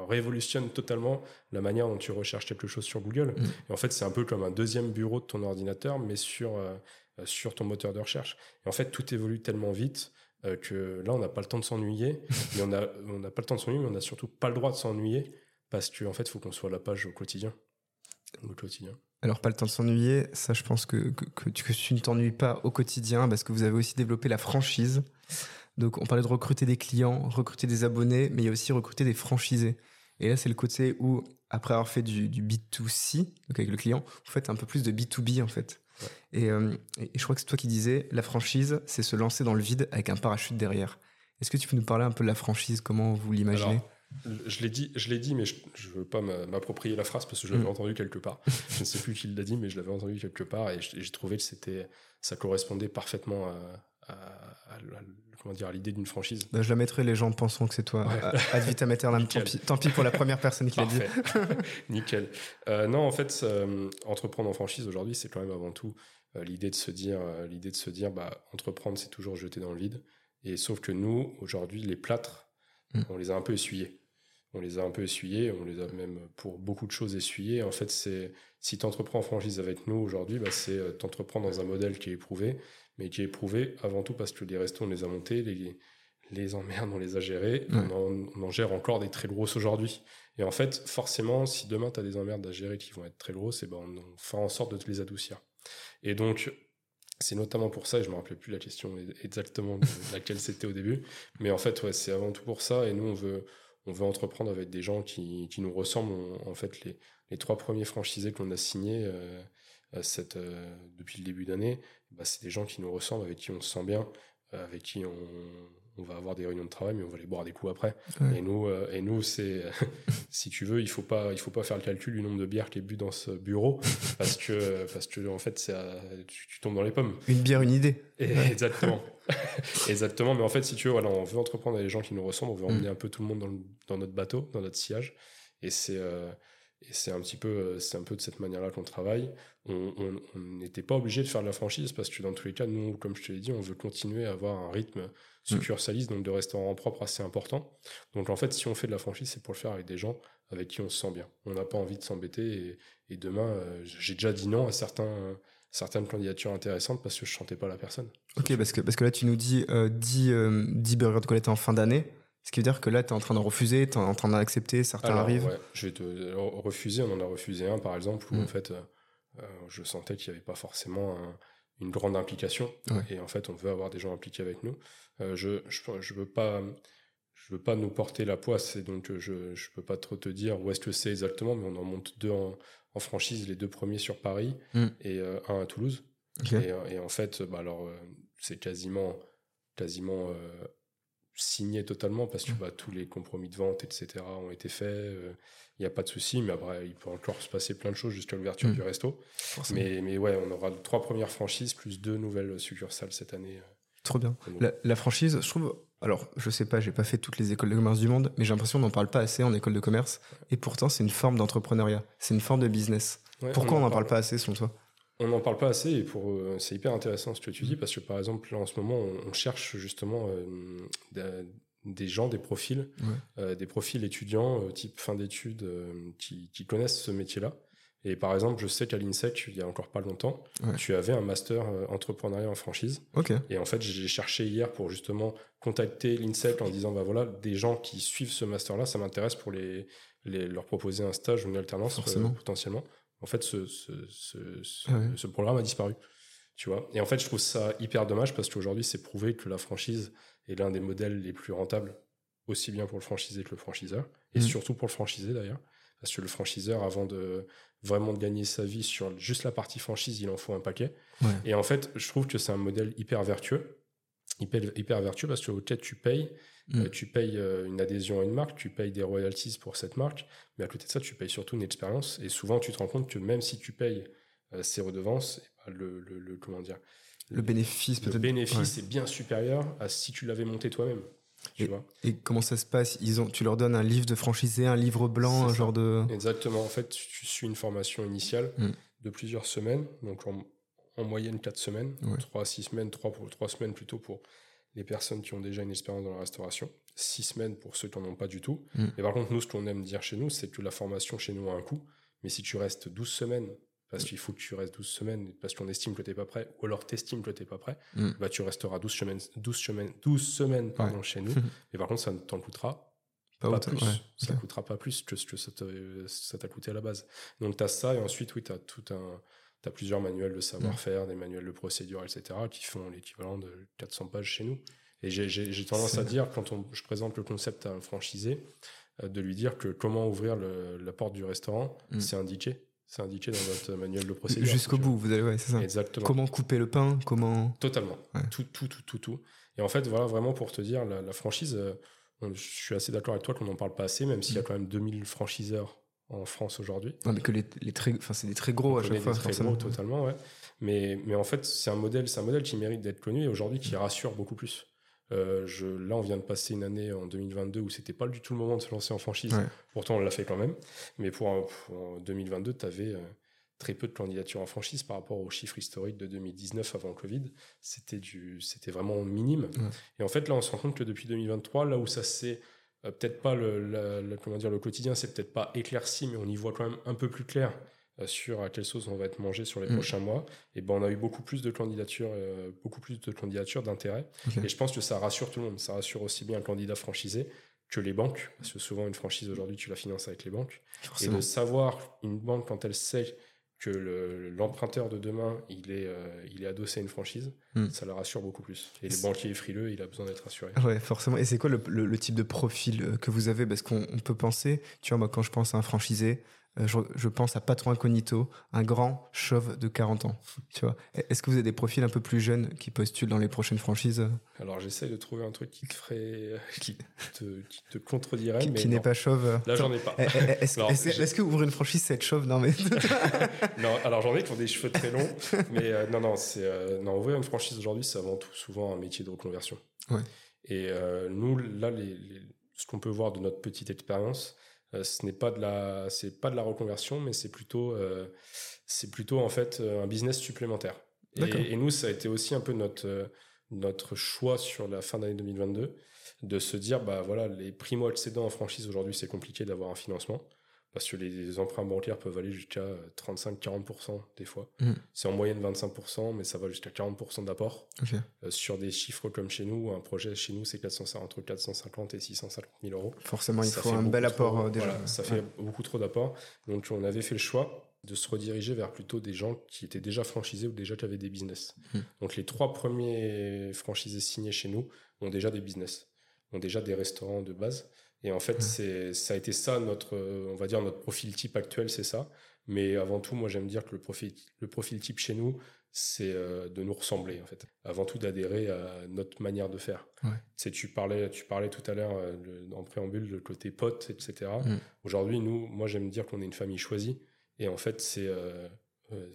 révolutionne totalement la manière dont tu recherches quelque chose sur Google. Mm. Et en fait, c'est un peu comme un deuxième bureau de ton ordinateur, mais sur, euh, sur ton moteur de recherche. Et en fait, tout évolue tellement vite euh, que là, on n'a pas le temps de s'ennuyer. <laughs> et on n'a on pas le temps de s'ennuyer, mais on n'a surtout pas le droit de s'ennuyer parce qu'en en fait, il faut qu'on soit à la page au quotidien. Au quotidien. Alors, pas le temps de s'ennuyer, ça, je pense que, que, tu ne t'ennuies pas au quotidien parce que vous avez aussi développé la franchise. Donc, on parlait de recruter des clients, recruter des abonnés, mais il y a aussi recruter des franchisés. Et là, c'est le côté où, après avoir fait du, du B2C, donc avec le client, vous faites un peu plus de B2B, en fait. Euh, et, je crois que c'est toi qui disais, la franchise, c'est se lancer dans le vide avec un parachute derrière. Est-ce que tu peux nous parler un peu de la franchise Comment vous l'imaginez? Je l'ai dit, je l'ai dit, mais je, ne veux pas m'approprier la phrase parce que je l'avais mm. entendu quelque part. <laughs> je ne sais plus qui l'a dit, mais je l'avais entendu quelque part et j'ai trouvé que c'était, ça correspondait parfaitement à, comment dire, l'idée d'une franchise. Bah, je la mettrai, les gens pensant que c'est toi. Ad vitam aeternam, tant tant pis pour la première personne qui l'a dit. <laughs> <laughs> Nickel. Euh, non, en fait, euh, entreprendre en franchise aujourd'hui, c'est quand même avant tout euh, l'idée de se dire, l'idée de se dire, bah, entreprendre, c'est toujours jeter dans le vide. Et sauf que nous, aujourd'hui, les plâtres, mm. on les a un peu essuyés. On les a un peu essuyés, on les a même pour beaucoup de choses essuyés. En fait, c'est si tu entreprends en franchise avec nous aujourd'hui, bah, c'est t'entreprendre dans un modèle qui est éprouvé, mais qui est éprouvé avant tout parce que les restos, on les a montés, les, les emmerdes, on les a gérés, on, en, gère encore des très grosses aujourd'hui. Et en fait, forcément, si demain tu as des emmerdes à gérer qui vont être très grosses, et eh ben on, fera en sorte de te les adoucir. Et donc, c'est notamment pour ça, et je me rappelais plus la question exactement de <laughs> laquelle c'était au début, mais en fait, ouais, c'est avant tout pour ça, et nous, on veut, on veut entreprendre avec des gens qui, qui nous ressemblent. en fait, les, les trois premiers franchisés qu'on a signés euh, cette, euh, depuis le début d'année, bah, c'est des gens qui nous ressemblent, avec qui on se sent bien, euh, avec qui on, on, va avoir des réunions de travail, mais on va les boire des coups après. Et nous, euh, et nous, c'est, <laughs> si tu veux, il faut pas, il faut pas faire le calcul du nombre de bières qui est bu dans ce bureau, <laughs> parce que, parce que en fait, tu, tombes dans les pommes. Une bière, une idée. <laughs> Exactement. Exactement. Mais en fait, si tu veux, voilà, on veut entreprendre avec des gens qui nous ressemblent, on veut emmener mm. un peu tout le monde dans, dans notre bateau, dans notre sillage. Et c'est, et c'est un petit peu, euh, c'est un peu de cette manière-là qu'on travaille. On n'était pas obligé de faire de la franchise parce que dans tous les cas, nous, comme je te l'ai dit, on veut continuer à avoir un rythme succursaliste, donc de restaurants propres assez important. Donc en fait, si on fait de la franchise, c'est pour le faire avec des gens avec qui on se sent bien. On n'a pas envie de s'embêter. Et, demain, euh, j'ai déjà dit non à certains, certaines candidatures intéressantes parce que je ne chantais pas la personne. Ok, parce que, parce que là, tu nous dis euh, 10, euh, 10 burgers de Colette en fin d'année. Ce qui veut dire que là, tu es en train de refuser, tu es en train d'accepter, certains arrivent. Ouais, je vais te refuser, on en a refusé un par exemple, où mm. en fait, euh, euh, je sentais qu'il n'y avait pas forcément une grande implication. Et en fait, on veut avoir des gens impliqués avec nous. Euh, je, je, veux pas. Je veux pas nous porter la poisse et donc je ne peux pas trop te dire où est-ce que c'est exactement, mais on en monte deux en, franchise, les deux premiers sur Paris mm. et un à Toulouse. Et, en fait, bah alors c'est quasiment, quasiment signé totalement parce que mm. bah, tous les compromis de vente, etc., ont été faits. Il euh, n'y a pas de souci, mais après, il peut encore se passer plein de choses jusqu'à l'ouverture mm. du resto. Mais, mais ouais, on aura trois premières franchises plus deux nouvelles succursales cette année. Euh. Trop bien. La, franchise, je trouve. Alors, je sais pas, j'ai pas fait toutes les écoles de commerce du monde, mais j'ai l'impression qu'on n'en parle pas assez en école de commerce. Et pourtant, c'est une forme d'entrepreneuriat. C'est une forme de business. Pourquoi on n'en parle pas assez, selon toi? On n'en parle pas assez et pour euh, c'est hyper intéressant ce que tu dis parce que par exemple là en ce moment on, cherche justement euh, des, gens, des profils, euh, des profils étudiants type fin d'études qui, connaissent ce métier-là. Et par exemple, je sais qu'à l'INSEC, il y a encore pas longtemps, tu avais un master entrepreneuriat en franchise. Et en fait, j'ai cherché hier pour justement contacter l'INSEC en disant, bah voilà, des gens qui suivent ce master-là, ça m'intéresse pour les, leur proposer un stage ou une alternance potentiellement en fait, ce, ah ce, programme a disparu. Tu vois et en fait, je trouve ça hyper dommage parce qu'aujourd'hui, c'est prouvé que la franchise est l'un des modèles les plus rentables, aussi bien pour le franchisé que le franchiseur, et mmh. surtout pour le franchisé d'ailleurs. Parce que le franchiseur, avant de vraiment de gagner sa vie sur juste la partie franchise, il en faut un paquet. Et en fait, je trouve que c'est un modèle hyper vertueux. Hyper, hyper vertueux parce que, ok, tu payes, Mm. Euh, tu payes euh, une adhésion à une marque, tu payes des royalties pour cette marque, mais à côté de ça, tu payes surtout une expérience. Et souvent, tu te rends compte que même si tu payes euh, ces redevances, eh ben, le, le, comment dire, Le bénéfice le bénéfice est bien supérieur à si tu l'avais monté toi-même. Tu Et- vois Et comment ça se passe? Ils ont, tu leur donnes un livre de franchisé, un livre blanc, un ça. genre de. Exactement. En fait, tu suis une formation initiale Mm. de plusieurs semaines, donc en, en moyenne 4 semaines, Ouais. 3 à 6 semaines, 3, pour, 3 semaines plutôt pour les personnes qui ont déjà une expérience dans la restauration, 6 semaines pour ceux qui n'en ont pas du tout. Mm. Et par contre, nous, ce qu'on aime dire chez nous, c'est que la formation chez nous a un coût, mais si tu restes 12 semaines, parce qu'il faut que tu restes 12 semaines, parce qu'on estime que tu n'es pas prêt, ou alors tu estimes que tu n'es pas prêt, Mm. bah, tu resteras 12 semaines, 12 semaines, 12 semaines pardon, chez nous, <laughs> et par contre, ça ne t'en coûtera Pas plus. ouais, ça ok. coûtera pas plus que ce que ça t'a coûté à la base. Donc tu as ça et ensuite oui, tu as tout un T'as plusieurs manuels de savoir-faire, Mm. des manuels de procédure, etc., qui font l'équivalent de 400 pages chez nous. Et j'ai- tendance à dire, quand on, je présente le concept à un franchisé, euh, de lui dire que comment ouvrir le- la porte du restaurant, Mm. c'est indiqué. C'est indiqué dans notre manuel de procédure. Jusqu'au tu bout, vous allez, ouais, c'est ça. Exactement. Comment couper le pain Comment. Totalement. Ouais. Tout, tout, tout, tout, tout. Et en fait, voilà, vraiment pour te dire, la, la franchise, euh, je suis assez d'accord avec toi qu'on n'en parle pas assez, même s'il y a Mm. quand même 2000 franchiseurs en France aujourd'hui. Non, mais que les, les très, enfin, c'est des très gros On à chaque fois, des très forcément. gros, totalement, ouais. Mais, mais en fait, c'est un modèle, c'est un modèle qui mérite d'être connu et aujourd'hui qui rassure beaucoup plus. Euh, je, là, on vient de passer une année en 2022 où c'était pas du tout le moment de se lancer en franchise. Ouais. Pourtant, on l'a fait quand même. Mais pour, un- pour en 2022, tu avais très peu de candidatures en franchise par rapport aux chiffres historiques de 2019 avant le Covid. C'était du, c'était vraiment minime. Ouais. Et en fait, là, on se rend compte que depuis 2023, là où ça s'est euh, peut-être pas le, comment dire, le quotidien, c'est peut-être pas éclairci, mais on y voit quand même un peu plus clair euh, sur à quelle sauce on va être mangé sur les Mm. prochains mois. Et ben, on a eu beaucoup plus de candidatures, euh, beaucoup plus de candidatures d'intérêt. Et je pense que ça rassure tout le monde. Ça rassure aussi bien le candidat franchisé que les banques, parce que souvent une franchise aujourd'hui, tu la finances avec les banques. Et Forcément. de savoir une banque quand elle sait que le- l'emprunteur de demain, il est, euh, il est adossé à une franchise, Mm. ça la rassure beaucoup plus. Et le C'est- banquier frileux, il a besoin d'être rassuré. Ouais, forcément. Et c'est quoi le, le- le type de profil euh, que vous avez? Parce qu'on on peut penser, tu vois, moi, quand je pense à un franchisé, je, je pense à patron incognito, un grand chauve de 40 ans. Tu vois, est-ce que vous avez des profils un peu plus jeunes qui postulent dans les prochaines franchises? Euh, Alors j'essaye de trouver un truc qui te ferait, <laughs> qui te, qui te contredirait, qui, mais qui n'est pas chauve euh, Là, j'en ai pas. eh, eh, eh, Est-ce est-ce que ouvrir une franchise, c'est être chauve? Non, mais. <laughs> Non, alors j'en ai qui ont des cheveux très longs, <laughs> mais euh, non, non, c'est euh, non, ouvrir une franchise aujourd'hui, c'est avant tout souvent un métier de reconversion. Ouais. Et euh, nous, là, les, les- ce qu'on peut voir de notre petite expérience, euh, ce n'est pas de la, c'est pas de la reconversion, mais c'est plutôt, euh, c'est plutôt en fait euh, un business supplémentaire. Et, et nous, ça a été aussi un peu notre euh, notre choix sur la fin d'année 2022 de se dire, bah voilà, les primo accédants en franchise aujourd'hui, c'est compliqué d'avoir un financement parce que les emprunts bancaires peuvent aller jusqu'à 35-40% des fois. Mm. C'est en moyenne 25%, mais ça va jusqu'à 40% d'apport. Euh, sur des chiffres comme chez nous, un projet chez nous, c'est 400 entre 450 et 650 000 euros. Forcément, il Ça faut un bel apport trop- euh, déjà. voilà, ça fait Ouais. beaucoup trop d'apport. Donc on avait fait le choix de se rediriger vers plutôt des gens qui étaient déjà franchisés ou déjà qui avaient des business. Hmm. Donc les trois premiers franchisés signés chez nous ont déjà des business, ont déjà des restaurants de base. Et en fait, c'est ça a été ça notre, on va dire notre profil type actuel, c'est ça. Mais avant tout, moi j'aime dire que le profil, le profil type chez nous, c'est euh, de nous ressembler en fait. Avant tout d'adhérer à notre manière de faire. Ouais. Tu sais, tu parlais, tu parlais tout à l'heure euh, en préambule le côté pote, etc. Mm. Aujourd'hui, nous, moi j'aime dire qu'on est une famille choisie. Et en fait, c'est euh, euh,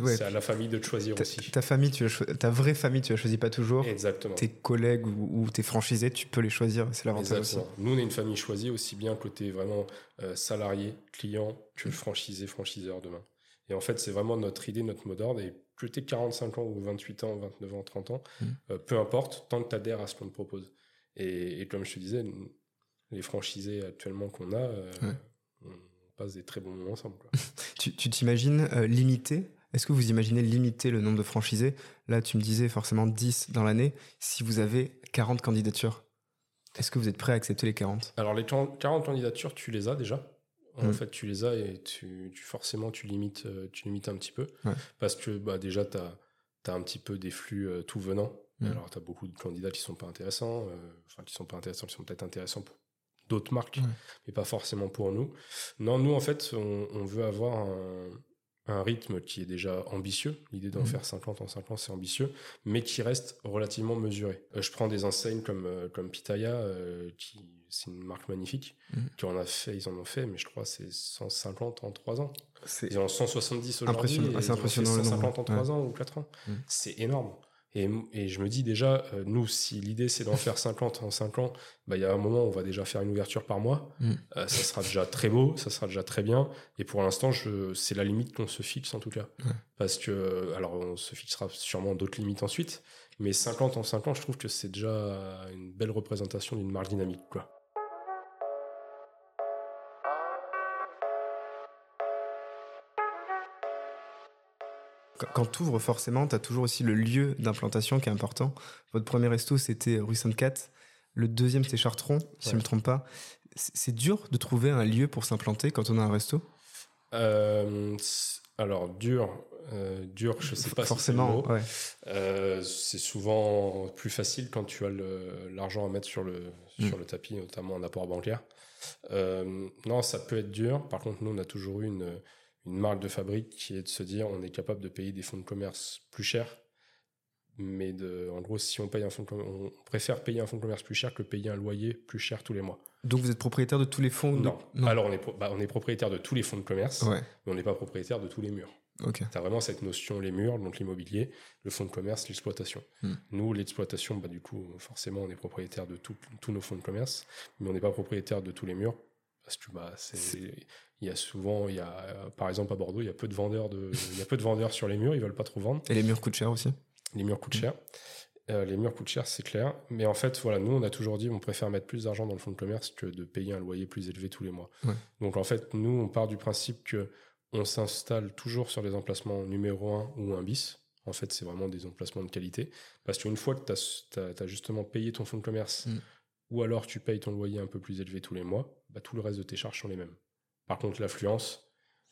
Ouais. c'est à la famille de te choisir Ta, aussi. ta famille, tu ta vraie famille, tu la choisis pas toujours. Exactement. Tes collègues ou, ou tes franchisés, tu peux les choisir. C'est l'avantage aussi. Nous, on est une famille choisie aussi bien côté vraiment euh, salarié, client, que franchisé, franchiseur demain. Et en fait, c'est vraiment notre idée, notre mot d'ordre. Et que tu 45 ans ou 28 ans, 29 ans, 30 ans, Mm. euh, peu importe, tant que tu adhères à ce qu'on te propose. Et, et comme je te disais, les franchisés actuellement qu'on a, Ouais. Passe des très bons moments ensemble. quoi. <laughs> Tu t'imagines euh, limiter? Est-ce que vous imaginez limiter le nombre de franchisés? Là, tu me disais forcément 10 dans l'année. Si vous avez 40 candidatures, est-ce que vous êtes prêt à accepter les 40 Alors, les 40 40 candidatures, tu les as déjà. En Mm. fait, tu les as et tu, tu- forcément, tu limites, euh, tu limites un petit peu. Ouais. Parce que bah, déjà, tu as, un petit peu des flux euh, tout venant. Mm. Alors, tu as beaucoup de candidats qui sont pas intéressants. euh, Enfin, qui sont pas intéressants, qui sont peut-être intéressants pour d'autres marques, Ouais. mais pas forcément pour nous. Non, nous, en fait, on, on veut avoir un, un rythme qui est déjà ambitieux. L'idée d'en Mhm. faire 50 en 5 ans, c'est ambitieux, mais qui reste relativement mesuré. Euh, je prends des enseignes comme, euh, comme Pitaya, euh, qui c'est une marque magnifique, Mhm. qui en a fait, ils en ont fait, mais je crois que c'est 150 en 3 ans. C'est Ils en ont 170 aujourd'hui. Impressionnant, et assez ils ont fait impressionnant le nombre, 150 en 3 ouais. ans ou 4 ans. Mhm. C'est énorme. Et, et, je me dis déjà, euh, nous, si l'idée c'est d'en faire 50 en 5 ans, bah, il y a un moment où on va déjà faire une ouverture par mois. Mm. Euh, ça sera déjà très beau, ça sera déjà très bien. Et pour l'instant, c'est la limite qu'on se fixe en tout cas. Parce que, alors on se fixera sûrement d'autres limites ensuite. Mais 50 en 5 ans, je trouve que c'est déjà une belle représentation d'une marque dynamique. Quoi. Quand tu ouvres, forcément, tu as toujours aussi le lieu d'implantation qui est important. Votre premier resto, c'était rue Sainte-Cat. Le deuxième, c'était Chartron, si je ne me trompe pas. C'est dur de trouver un lieu pour s'implanter quand on a un resto? Euh, Alors, dur, euh, dur, je sais pas Forcément, si c'est euh, C'est souvent plus facile quand tu as l'argent à mettre sur le, mm. sur le tapis, notamment en apport bancaire. Euh, non, ça peut être dur. Par contre, nous, on a toujours eu une une marque de fabrique qui est de se dire on est capable de payer des fonds de commerce plus chers. Mais de, en gros, si on paye un fonds on préfère payer un fonds de commerce plus cher que payer un loyer plus cher tous les mois. Donc vous êtes propriétaire de tous les fonds non. Alors on est, bah, on est propriétaire de tous les fonds de commerce, mais on n'est pas propriétaire de tous les murs. Okay. Tu as vraiment cette notion, les murs, donc l'immobilier, le fonds de commerce, l'exploitation. Hmm. Nous, l'exploitation, bah, du coup, forcément, on est propriétaire de tous nos fonds de commerce, mais on n'est pas propriétaire de tous les murs parce que bah, il y a souvent, il y a, par exemple à Bordeaux, il y a peu de vendeurs de, il y a peu de vendeurs sur les murs, ils veulent pas trop vendre. Et les murs coûtent cher aussi. Les murs coûtent cher. Euh, les murs coûtent cher, c'est clair. Mais en fait, voilà, nous, on a toujours dit, on préfère mettre plus d'argent dans le fonds de commerce que de payer un loyer plus élevé tous les mois. Donc en fait, nous, on part du principe que on s'installe toujours sur les emplacements numéro 1 ou un bis. En fait, c'est vraiment des emplacements de qualité. Parce qu'une fois que tu as, justement payé ton fonds de commerce, mm. ou alors tu payes ton loyer un peu plus élevé tous les mois, bah, tout le reste de tes charges sont les mêmes. Par contre, l'affluence,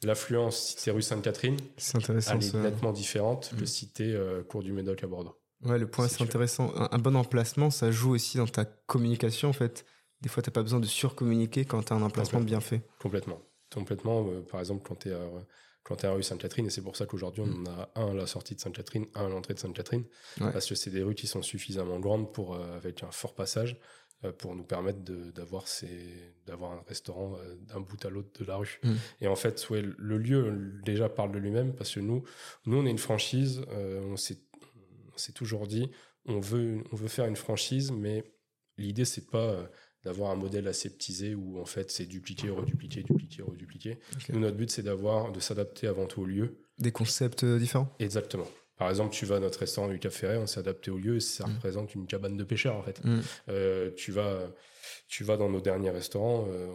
l'affluence, si c'est rue Sainte-Catherine, elle est nettement différente que mm. si tu euh, cours du Médoc à Bordeaux. Ouais, le point, c'est intéressant. Un, bon emplacement, ça joue aussi dans ta communication, en fait. Des fois, tu n'as pas besoin de surcommuniquer quand tu as un emplacement bien fait. Complètement. Complètement. Euh, par exemple, quand tu es, quand à rue Sainte-Catherine, et c'est pour ça qu'aujourd'hui, on mm. en a un à la sortie de Sainte-Catherine, un à l'entrée de Sainte-Catherine, parce que c'est des rues qui sont suffisamment grandes pour, euh, avec un fort passage pour nous permettre d'avoir d'avoir un restaurant euh, d'un bout à l'autre de la rue. Mm. Et en fait, ouais, le lieu déjà parle de lui-même parce que nous, nous on est une franchise. Euh, on s'est toujours dit, on veut, on veut faire une franchise, mais l'idée c'est pas d'avoir un modèle aseptisé où en fait c'est dupliquer, redupliquer, dupliquer, redupliquer. Nous, notre but c'est d'avoir, de s'adapter avant tout au lieu. Des concepts différents? Exactement. Par exemple, tu vas à notre restaurant du Cap Ferret, on s'est adapté au lieu ça mm. représente une cabane de pêcheurs en fait. Mm. Euh, tu vas, tu vas dans nos derniers restaurants, euh,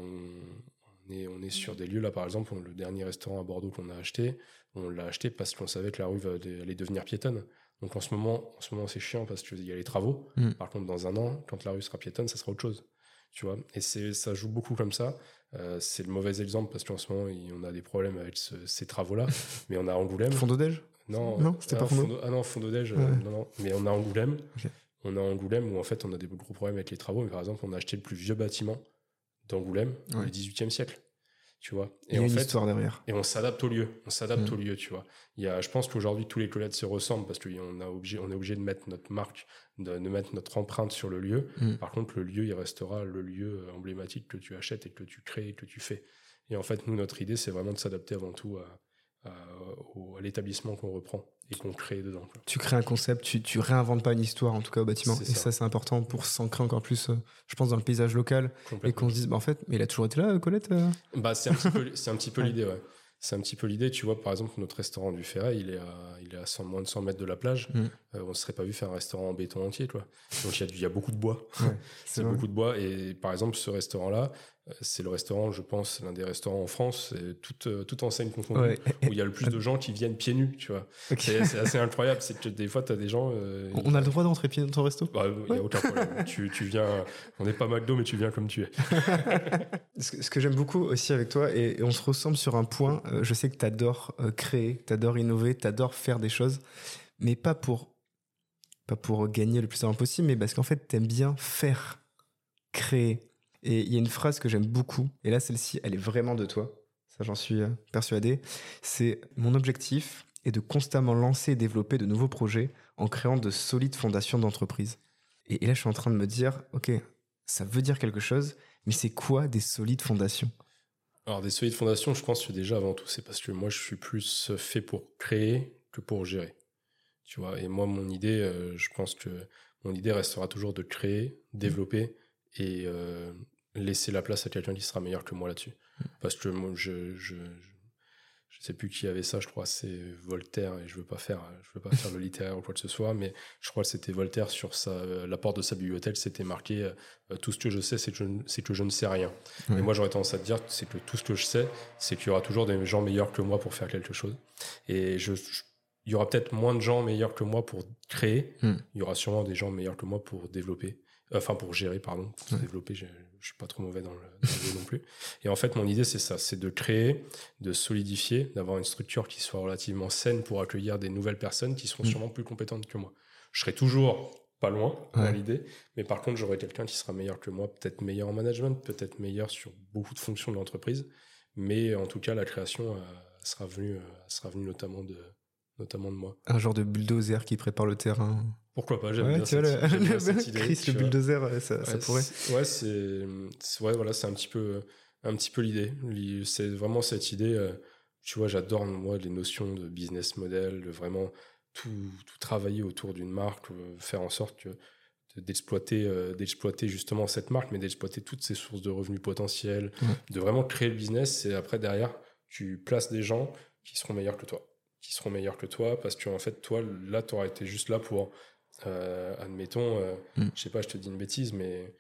on, est, on est sur des lieux là par exemple, le dernier restaurant à Bordeaux qu'on a acheté, on l'a acheté parce qu'on savait que la rue allait devenir piétonne. Donc en ce moment, en ce moment c'est chiant parce qu'il y a les travaux. Mm. Par contre, dans un an, quand la rue sera piétonne, ça sera autre chose. Tu vois Et c'est, ça joue beaucoup comme ça. Euh, c'est le mauvais exemple parce qu'en ce moment, on a des problèmes avec ces travaux-là. <laughs> mais on a Angoulême. Fond non, non c'était pas Fondo. Ah non, Fondodège, euh, non, non. Mais on a Angoulême. On a Angoulême où en fait on a des gros problèmes avec les travaux. Mais par exemple, on a acheté le plus vieux bâtiment d'Angoulême du 18e siècle. Tu vois. Et Il y a une fait, histoire derrière. Et on s'adapte au lieu. On s'adapte mm. au lieu, tu vois. Il y a, je pense qu'aujourd'hui tous les collettes se ressemblent parce qu'on a obligé, on est obligé de mettre notre marque, de, de, mettre notre empreinte sur le lieu. Mm. Par contre, le lieu, il restera le lieu emblématique que tu achètes et que tu crées et que tu fais. Et en fait, nous, notre idée, c'est vraiment de s'adapter avant tout à, à, l'établissement qu'on reprend et qu'on crée dedans. Tu crées un concept, tu, tu réinventes pas une histoire en tout cas au bâtiment. Et ça, c'est important pour s'ancrer encore plus, euh, je pense, dans le paysage local et qu'on se dise, bah, en fait, mais il a toujours été là, Colette euh? Bah, C'est un petit peu, peu <laughs> l'idée, ouais. C'est un petit peu l'idée, tu vois, par exemple, notre restaurant du Ferret, il est à, il est à 100, moins de 100 mètres de la plage. Mm. Euh, on ne serait pas vu faire un restaurant en béton entier, quoi. Donc il y, y, a beaucoup de bois. <laughs> c'est beaucoup de bois. Et par exemple, ce restaurant-là, c'est le restaurant, je pense, l'un des restaurants en France, toute, euh, toute enseigne confondue, où il y a le plus de gens qui viennent pieds nus, tu vois. C'est assez incroyable, c'est que des fois, tu as des gens... Euh, on a le droit d'entrer pieds nus dans ton resto? Bah, Il n'y a aucun problème. <laughs> tu, tu, viens, on n'est pas McDo, mais tu viens comme tu es. <laughs> ce que, j'aime beaucoup aussi avec toi, et, on se ressemble sur un point, euh, je sais que tu adores créer, tu adores innover, tu adores faire des choses, mais pas pour, pas pour gagner le plus d'argent possible, mais parce qu'en fait, tu aimes bien faire, créer, et il y a une phrase que j'aime beaucoup, et là celle-ci, elle est vraiment de toi, ça j'en suis euh, persuadé, c'est mon objectif est de constamment lancer et développer de nouveaux projets en créant de solides fondations d'entreprise. Et, là je suis en train de me dire, ok, ça veut dire quelque chose, mais c'est quoi des solides fondations? Alors des solides fondations, je pense que déjà avant tout, c'est parce que moi je suis plus fait pour créer que pour gérer. Tu vois, et moi, mon idée, euh, je pense que mon idée restera toujours de créer, développer et euh, laisser la place à quelqu'un qui sera meilleur que moi là-dessus. Parce que moi, je, je, je sais plus qui avait ça, je crois c'est Voltaire et je veux pas faire je veux pas faire le littéraire ou quoi que ce soit mais je crois que c'était Voltaire sur sa la porte de sa bibliothèque, c'était marqué euh, tout ce que je sais c'est que que je ne sais rien. Et moi j'aurais tendance à te dire c'est que tout ce que je sais, c'est qu'il y aura toujours des gens meilleurs que moi pour faire quelque chose. Et je, il y aura peut-être moins de gens meilleurs que moi pour créer, Hmm. il y aura sûrement des gens meilleurs que moi pour développer, enfin pour gérer pardon, pour développer, je, je suis pas trop mauvais dans le, dans le non plus. Et en fait, mon idée, c'est ça, c'est de créer, de solidifier, d'avoir une structure qui soit relativement saine pour accueillir des nouvelles personnes qui seront Mm. sûrement plus compétentes que moi. Je serai toujours pas loin dans Ouais. l'idée, mais par contre, j'aurai quelqu'un qui sera meilleur que moi, peut-être meilleur en management, peut-être meilleur sur beaucoup de fonctions de l'entreprise, mais en tout cas, la création euh, sera venue, euh, sera venue notamment de, notamment de moi. Un genre de bulldozer qui prépare le terrain. Pourquoi pas J'aime Ouais, bien, cette, le, j'aime bien le- cette <laughs> idée. Chris, le bulldozer, ouais, ça, pourrait. c'est- Ouais, c'est, c'est- ouais, voilà, c'est un petit peu, un petit peu l'idée. L'i- C'est vraiment cette idée. euh, Tu vois, j'adore moi les notions de business model, de vraiment tout, tout travailler autour d'une marque, euh, faire en sorte que d'exploiter, euh, d'exploiter justement cette marque, mais d'exploiter toutes ses sources de revenus potentiels, de vraiment créer le business. Et après derrière, tu places des gens qui seront meilleurs que toi, qui seront meilleurs que toi, parce que en fait, toi, là, tu auras été juste là pour, euh, admettons, euh, Mm. je sais pas, je te dis une bêtise, mais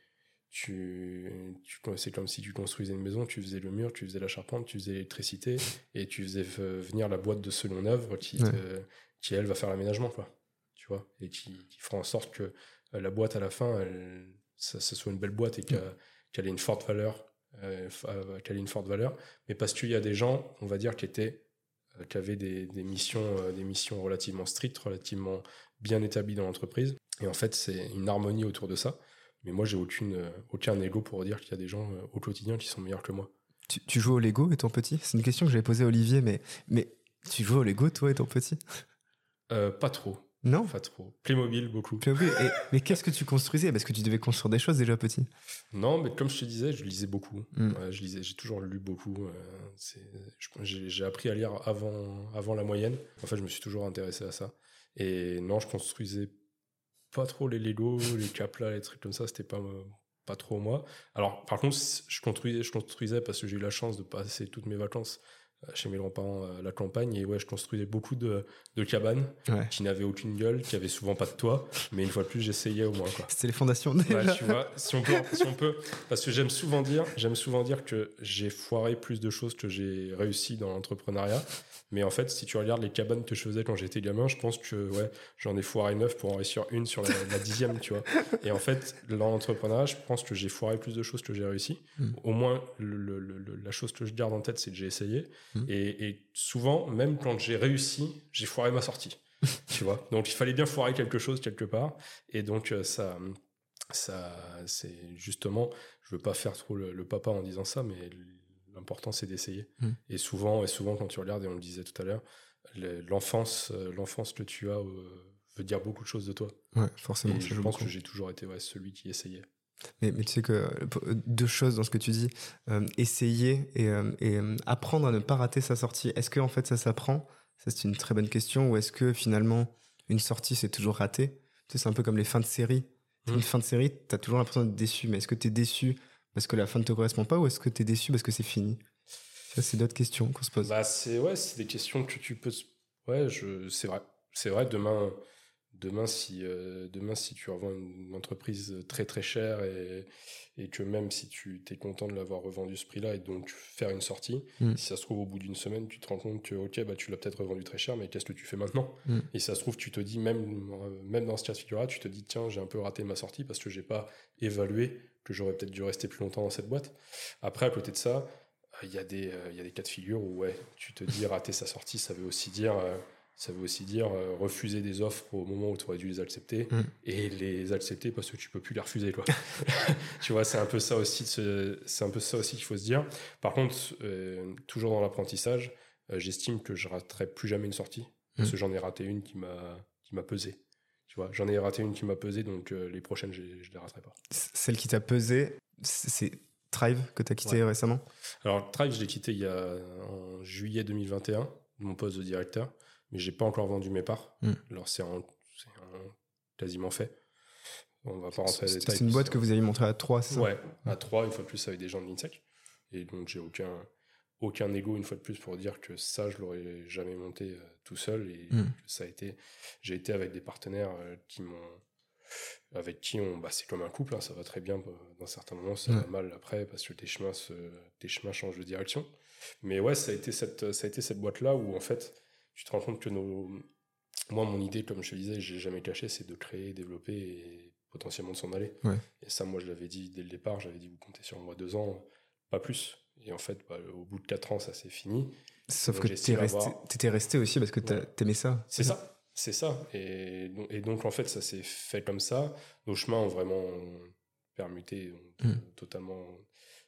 tu, tu c'est comme si tu construisais une maison, tu faisais le mur, tu faisais la charpente, tu faisais l'électricité et tu faisais venir la boîte de seconde œuvre qui, Ouais. te- qui elle va faire l'aménagement quoi. Tu vois? Et qui, qui fera en sorte que euh, la boîte à la fin elle, ça, ça soit une belle boîte et qu'elle qu'elle ait une forte valeur euh, qu'elle ait une forte valeur mais parce qu'il y a des gens, on va dire qui étaient qui avaient des, des missions euh, des missions relativement strictes, relativement bien établies dans l'entreprise et en fait c'est une harmonie autour de ça. Mais moi, j'ai aucune, euh, aucun ego pour dire qu'il y a des gens euh, au quotidien qui sont meilleurs que moi. Tu, tu joues au Lego étant petit? C'est une question que j'avais posée à Olivier, mais, mais tu joues au Lego toi étant petit? Euh, pas trop, Non? Pas trop. Playmobil, beaucoup. Et- mais <laughs> qu'est-ce que tu construisais? Parce que tu devais construire des choses déjà petit. Non, mais comme je te disais, je lisais beaucoup. Mm. Ouais, je lisais, j'ai toujours lu beaucoup. euh, j'ai appris à lire avant, avant la moyenne. En fait, je me suis toujours intéressé à ça. Et non, je construisais pas trop les Lego, les Capla, les trucs comme ça. C'était pas, pas trop moi. Alors, par contre, je construisais, je construisais parce que j'ai eu la chance de passer toutes mes vacances chez mes grands-parents à la campagne. Et ouais, je construisais beaucoup de, de cabanes Ouais. qui n'avaient aucune gueule, qui avaient souvent pas de toit. Mais une fois de plus, j'essayais au moins, quoi. C'était les fondations déjà. Ouais, tu vois, si on peut, si on peut, parce que j'aime souvent dire, j'aime souvent dire que j'ai foiré plus de choses que j'ai réussi dans l'entrepreneuriat. Mais en fait, si tu regardes les cabanes que je faisais quand j'étais gamin, je pense que ouais, j'en ai foiré neuf pour en réussir une sur la, la dixième, tu vois. Et en fait, dans l'entrepreneuriat, je pense que j'ai foiré plus de choses que j'ai réussi. Mm. Au moins, le- le- le- la chose que je garde en tête, c'est que j'ai essayé. Mm. Et, et souvent, même quand j'ai réussi, j'ai foiré ma sortie. <laughs> tu vois? Donc, il fallait bien foirer quelque chose quelque part. Et donc, euh, ça, ça, c'est justement, je veux pas faire trop le, le papa en disant ça, mais l'important c'est d'essayer. Mm. Et souvent, et souvent quand tu regardes, et on le disait tout à l'heure, le- l'enfance, euh, l'enfance que tu as euh, veut dire beaucoup de choses de toi. Ouais, forcément. et je pense beaucoup. que j'ai toujours été ouais, celui qui essayait. Mais, mais tu sais que euh, deux choses dans ce que tu dis, euh, essayer et, euh, et, euh, apprendre à ne pas rater sa sortie. Est-ce que en fait ça s'apprend? Ça c'est une très bonne question. Ou est-ce que finalement une sortie c'est toujours raté? Tu sais, c'est un peu comme les fins de série. Mhm. Une fin de série, t'as toujours l'impression d'être déçu. Mais est-ce que t'es déçu parce que la fin ne te correspond pas? Ou est-ce que t'es déçu parce que c'est fini? Ça c'est d'autres questions qu'on se pose. Bah, c'est ouais, c'est des questions que tu peux. Ouais, je, c'est vrai. C'est vrai. Demain, demain, si euh, demain, si tu revends une entreprise très très chère et, et que même si tu t'es content de l'avoir revendu ce prix-là et donc faire une sortie, Mm. si ça se trouve au bout d'une semaine, tu te rends compte que ok, bah tu l'as peut-être revendu très cher, mais qu'est-ce que tu fais maintenant? Mm. Et si ça se trouve, tu te dis même euh, même dans ce cas de figure-là, tu te dis tiens, j'ai un peu raté ma sortie parce que j'ai pas évalué que j'aurais peut-être dû rester plus longtemps dans cette boîte. Après, à côté de ça, il y, a des, euh, il y a des cas de figure où ouais, tu te dis rater sa sortie, ça veut aussi dire, ça veut aussi dire euh, refuser des offres au moment où tu aurais dû les accepter Mm. et les accepter parce que tu peux plus les refuser. Quoi. <laughs> <laughs> tu vois, c'est un peu ça aussi, c'est un peu ça aussi qu'il faut se dire. Par contre, euh, toujours dans l'apprentissage, euh, j'estime que je raterai plus jamais une sortie parce Mm. que j'en ai raté une qui m'a qui m'a pesé. Tu vois, j'en ai raté une qui m'a pesé, donc les prochaines, je, je les raterai pas. Celle qui t'a pesé, c'est Thrive que t'as quitté Ouais. récemment? Alors, Tribe, je l'ai quitté il y a, en juillet 2021. de mon poste de directeur, mais j'ai pas encore vendu mes parts. Mm. Alors c'est quasiment fait. On va pas rentrer les C'est détails. c'est une boîte que vous avez montée à 3, c'est ça? Ouais, à 3, une fois de plus, avec des gens de l'INSEC. Et donc, j'ai aucun, aucun ego, une fois de plus, pour dire que ça, je l'aurais jamais monté euh, tout seul. Et Mm. que ça a été. J'ai été avec des partenaires euh, qui m'ont. Avec qui on. Bah, c'est comme un couple, hein, ça va très bien. bah, Dans certains moments, ça va Ouais. mal après, parce que tes chemins, se, tes chemins changent de direction. Mais ouais, ça a été cette, ça a été cette boîte-là où, en fait, tu te rends compte que nos. Moi, mon idée, comme je te disais, j'ai jamais caché, c'est de créer, développer et potentiellement de s'en aller. Ouais. Et ça, moi, je l'avais dit dès le départ, j'avais dit, vous comptez sur moi deux ans, pas plus. Et en fait, bah, au bout de quatre ans, ça s'est fini. Sauf Donc, que t'es essayé resté, aussi parce que t'as- Ouais. t'aimais ça. C'est ça, c'est ça. Et donc, et donc, en fait, ça s'est fait comme ça. Nos chemins ont vraiment permuté, ont Mm. totalement,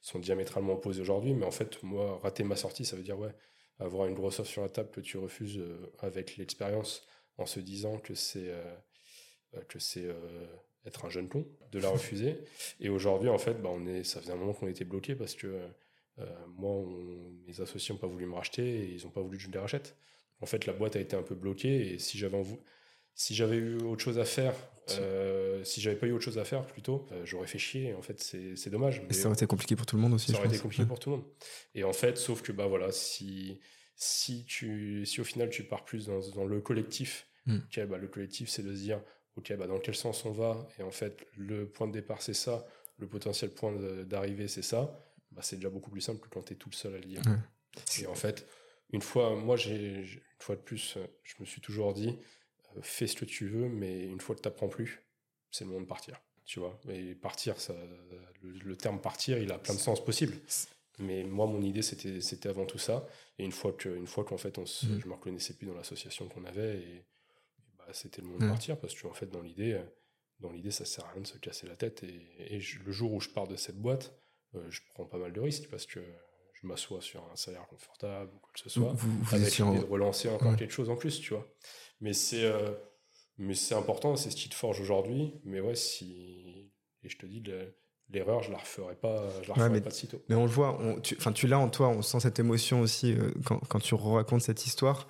sont diamétralement opposés aujourd'hui. Mais en fait, moi, rater ma sortie, ça veut dire, ouais, avoir une grosse offre sur la table que tu refuses euh, avec l'expérience en se disant que c'est euh, euh, que c'est être un jeune con, de la refuser. <laughs> Et aujourd'hui, en fait, bah, on est, ça faisait un moment qu'on était bloqué parce que euh, moi, on- mes associés n'ont pas voulu me racheter et ils n'ont pas voulu que je les rachète. En fait, la boîte a été un peu bloquée et si j'avais envie- si j'avais eu autre chose à faire, euh, si j'avais pas eu autre chose à faire plutôt, euh, j'aurais fait chier. En fait, c'est dommage. Et mais- ça aurait été compliqué pour tout le monde aussi. ça aurait été compliqué pour tout le monde. Et en fait, sauf que bah voilà, si si tu si au final tu pars plus dans, dans le collectif, Mm. ok, bah, le collectif c'est de se dire ok bah dans quel sens on va? Et en fait le point de départ c'est ça, le potentiel point d'arrivée c'est ça, bah c'est déjà beaucoup plus simple que quand tu es tout seul à le dire. Ouais. Et en fait, une fois moi j'ai une fois de plus, je me suis toujours dit fais ce que tu veux, mais une fois que t'apprends plus, c'est le moment de partir. Tu vois, et partir, ça, le, le terme partir, il a plein de sens possibles. Mais moi, mon idée, c'était, c'était avant tout ça. Et une fois que, une fois qu'en fait, on se, Mhm. je me reconnaissais plus dans l'association qu'on avait, et, et bah, c'était le moment de partir parce que en fait, dans l'idée, dans l'idée, ça sert à rien de se casser la tête. Et, et je- le jour où je pars de cette boîte, euh, je prends pas mal de risques parce que je m'assois sur un salaire confortable ou quoi que ce soit, Vous, vous, avec l'idée de relancer encore Ouais. quelque chose en plus, tu vois. Mais c'est, euh, mais c'est important, c'est ce qui te forge aujourd'hui. Mais ouais, si, et je te dis, le- l'erreur, je la referai pas, je la Ouais, referai mais- pas de sitôt. Mais on le voit, on- tu, tu l'as en toi, on sent cette émotion aussi euh, quand, quand tu racontes cette histoire.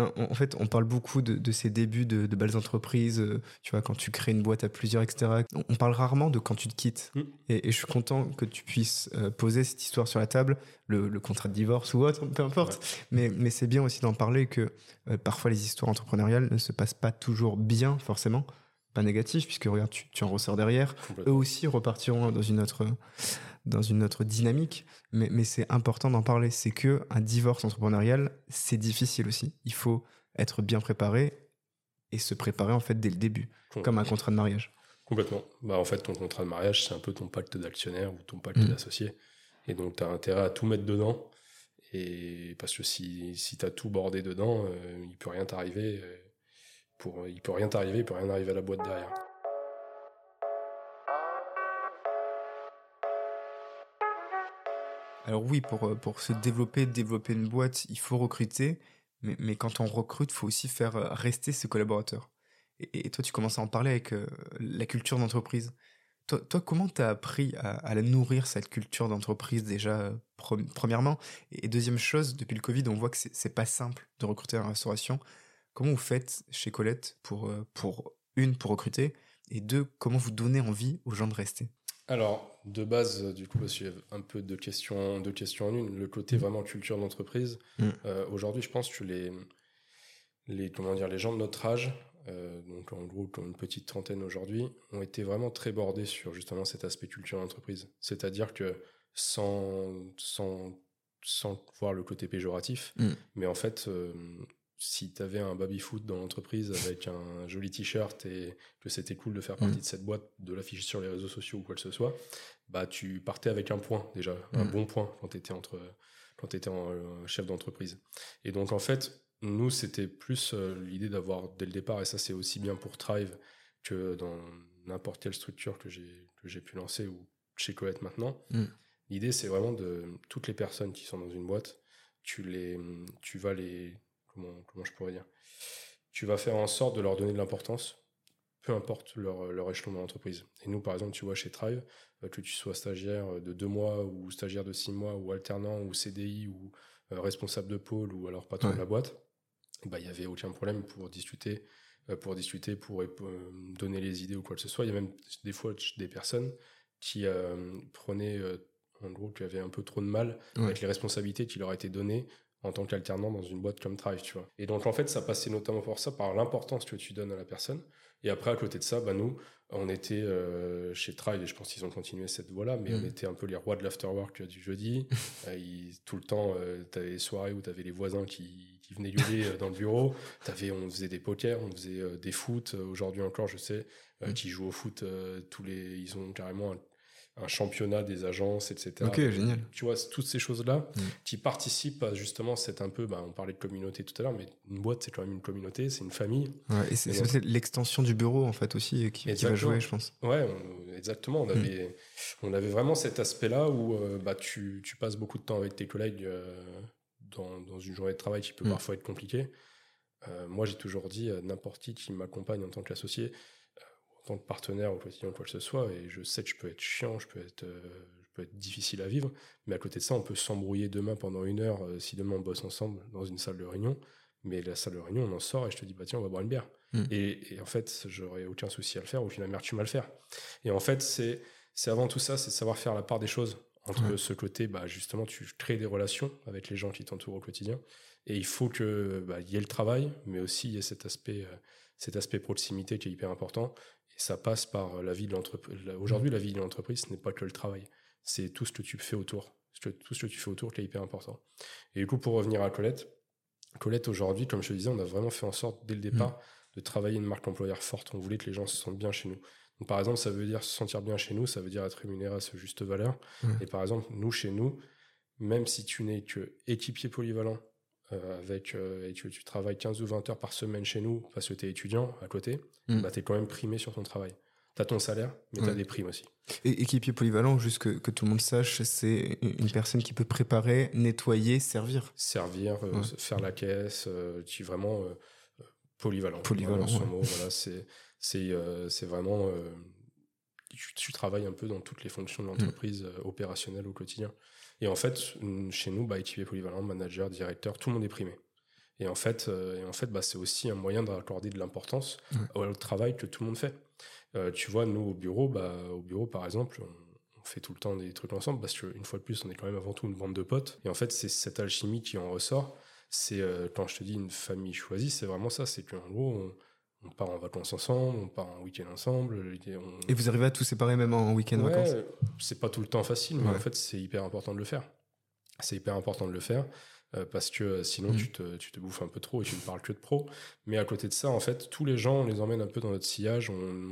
Hein, En fait, on parle beaucoup de, de ces débuts de, de belles entreprises, euh, tu vois, quand tu crées une boîte à plusieurs, etc. On- parle rarement de quand tu te quittes. Mm. Et, et je suis content que tu puisses euh, poser cette histoire sur la table, le, le contrat de divorce ou autre, peu importe. Mais, mais c'est bien aussi d'en parler que euh, parfois les histoires entrepreneuriales ne se passent pas toujours bien, forcément. Pas négatif, puisque regarde, tu, tu en ressors derrière eux aussi repartiront dans une autre, dans une autre dynamique. Mais, mais c'est important d'en parler. C'est que un divorce entrepreneurial, c'est difficile aussi. Il faut être bien préparé et se préparer en fait dès le début, comme un contrat de mariage. Complètement. Bah, en fait, ton contrat de mariage, c'est un peu ton pacte d'actionnaire ou ton pacte Mm. d'associé. Et donc, tu as intérêt à tout mettre dedans. Et parce que si, si tu as tout bordé dedans, euh, il peut rien t'arriver. euh, Pour, il peut rien t'arriver, il peut rien arriver à la boîte derrière. Alors oui, pour, euh, pour se développer, développer une boîte, il faut recruter. Mais, mais quand on recrute, il faut aussi faire euh, rester ses collaborateurs. Et, toi, tu commences à en parler avec euh, la culture d'entreprise. Toi, toi comment tu as appris à, la nourrir, cette culture d'entreprise déjà, pre- premièrement? Et deuxième chose, depuis le Covid, on voit que c'est pas simple de recruter en restauration. Comment vous faites chez Colette pour, pour une, pour recruter Et deux, comment vous donnez envie aux gens de rester? Alors, de base, euh, du coup, parce qu'il y a un peu de questions, de questions en une, le côté Mm. vraiment culture d'entreprise, Mm. euh, aujourd'hui, je pense que les, les, comment dire, les gens de notre âge, euh, donc en gros, comme une petite trentaine aujourd'hui, ont été vraiment très bordés sur justement cet aspect culture d'entreprise. C'est-à-dire que sans, sans, sans voir le côté péjoratif, Mm. mais en fait, euh, si tu avais un baby-foot dans l'entreprise avec un joli t-shirt et que c'était cool de faire partie Mm. de cette boîte, de l'afficher sur les réseaux sociaux ou quoi que ce soit, bah tu partais avec un point déjà, un Mm. bon point quand tu étais, entre, quand étais en, euh, chef d'entreprise. Et donc en fait, nous, c'était plus euh, l'idée d'avoir dès le départ, et ça c'est aussi bien pour Thrive que dans n'importe quelle structure que j'ai que j'ai pu lancer ou chez Colette maintenant. Mm. L'idée c'est vraiment de toutes les personnes qui sont dans une boîte, tu les, tu vas les, comment, comment je pourrais dire, tu vas faire en sorte de leur donner de l'importance, peu importe leur, leur échelon dans l'entreprise. Et nous, par exemple, tu vois chez Thrive, euh, que tu sois stagiaire de deux mois ou stagiaire de six mois ou alternant ou CDI ou responsable de pôle ou alors patron de la boîte, bah, il y avait aucun problème pour discuter, pour discuter, pour donner les idées ou quoi que ce soit. Il y a même des fois des personnes qui prenaient, en gros, qui avaient un peu trop de mal avec les responsabilités qui leur étaient données en tant qu'alternant dans une boîte comme Thrive, tu vois. Et donc, en fait, ça passait notamment pour ça, par l'importance que tu donnes à la personne. Et après, à côté de ça, bah, nous, on était euh, chez Thrive, et je pense qu'ils ont continué cette voie-là, mais on mm. était un peu les rois de l'afterwork du jeudi. <laughs> Euh, tout le temps, euh, tu avais les soirées où tu avais les voisins qui, qui venaient gueuler dans le bureau. Avais, on faisait des pokers, on faisait des foot. Aujourd'hui encore, je sais, mm. qui jouent au foot tous les... Ils ont carrément un un championnat des agences, etc. Ok, génial. Tu vois, toutes ces choses-là mm. qui participent à justement c'est un peu, bah, on parlait de communauté tout à l'heure, mais une boîte, c'est quand même une communauté, c'est une famille. et c'est l'extension du bureau, en fait, aussi, qui, va jouer, je pense. Ouais, exactement. On mm. avait, on avait vraiment cet aspect-là où euh, bah, tu, tu, passes beaucoup de temps avec tes collègues euh, dans, dans, une journée de travail qui peut mm. parfois être compliquée. Euh, moi, j'ai toujours dit, n'importe qui qui m'accompagne en tant qu'associé, tant au quotidien, quoi que ce soit, et je sais que je peux être chiant, je peux être, euh, je peux être difficile à vivre, mais à côté de ça, on peut s'embrouiller demain pendant une heure euh, si demain on bosse ensemble dans une salle de réunion, mais la salle de réunion, on en sort et je te dis, bah tiens, on va boire une bière. Hmm. Et, en fait, j'aurais aucun souci à le faire, au final, merde, tu vas le faire. Et en fait, c'est, c'est avant tout ça, c'est savoir faire la part des choses entre ce côté, bah, justement, tu crées des relations avec les gens qui t'entourent au quotidien. Et il faut que bah, y ait le travail, mais aussi il y ait cet aspect, euh, cet aspect proximité qui est hyper important ça passe par euh, la vie de l'entreprise. Aujourd'hui, la vie de l'entreprise, ce n'est pas que le travail. C'est tout ce que tu fais autour. Tout ce que tu fais autour qui est hyper important. Et du coup, pour revenir à Colette, Colette, aujourd'hui, comme je te disais, on a vraiment fait en sorte, dès le départ, mm. de travailler une marque employeur forte. On voulait que les gens se sentent bien chez nous. Donc, par exemple, ça veut dire se sentir bien chez nous, ça veut dire être rémunéré à ce juste valeur. Mm. Et par exemple, nous, chez nous, même si tu n'es que équipier polyvalent euh, avec euh, et tu, tu, travailles 15 ou 20 heures par semaine chez nous parce que tu es étudiant à côté, mm. bah, tu es quand même primé sur ton travail. Tu as ton salaire, mais tu as des primes aussi. Et équipier polyvalent, juste que, que, tout le monde sache, c'est une personne qui peut préparer, nettoyer, servir. Servir, euh, faire la caisse, qui vraiment polyvalent. Polyvalent. voilà, <laughs> c'est c'est vraiment. Tu, tu, travailles un peu dans toutes les fonctions de l'entreprise opérationnelle au quotidien. Et en fait, chez nous, bah, équipier polyvalent, manager, directeur, tout le monde est primé. Et en fait, euh, et en fait bah, c'est aussi un moyen d'accorder de l'importance au, travail que tout le monde fait. Euh, tu vois, nous, au bureau, bah, au bureau, par exemple, on, fait tout le temps des trucs ensemble parce qu'une fois de plus, on est quand même avant tout une bande de potes. Et en fait, c'est cette alchimie qui en ressort. C'est, euh, quand je te dis une famille choisie, c'est vraiment ça. C'est qu'en gros, on, on part en vacances ensemble, on part en week-end ensemble. Et vous arrivez à tout séparer même en week-end ouais, vacances C'est pas tout le temps facile, mais en fait, c'est hyper important de le faire. C'est hyper important de le faire euh, parce que euh, sinon, mm. tu, te, tu, te, bouffes un peu trop et tu ne parles que de pro. Mais à côté de ça, en fait, tous les gens, on les emmène un peu dans notre sillage. On,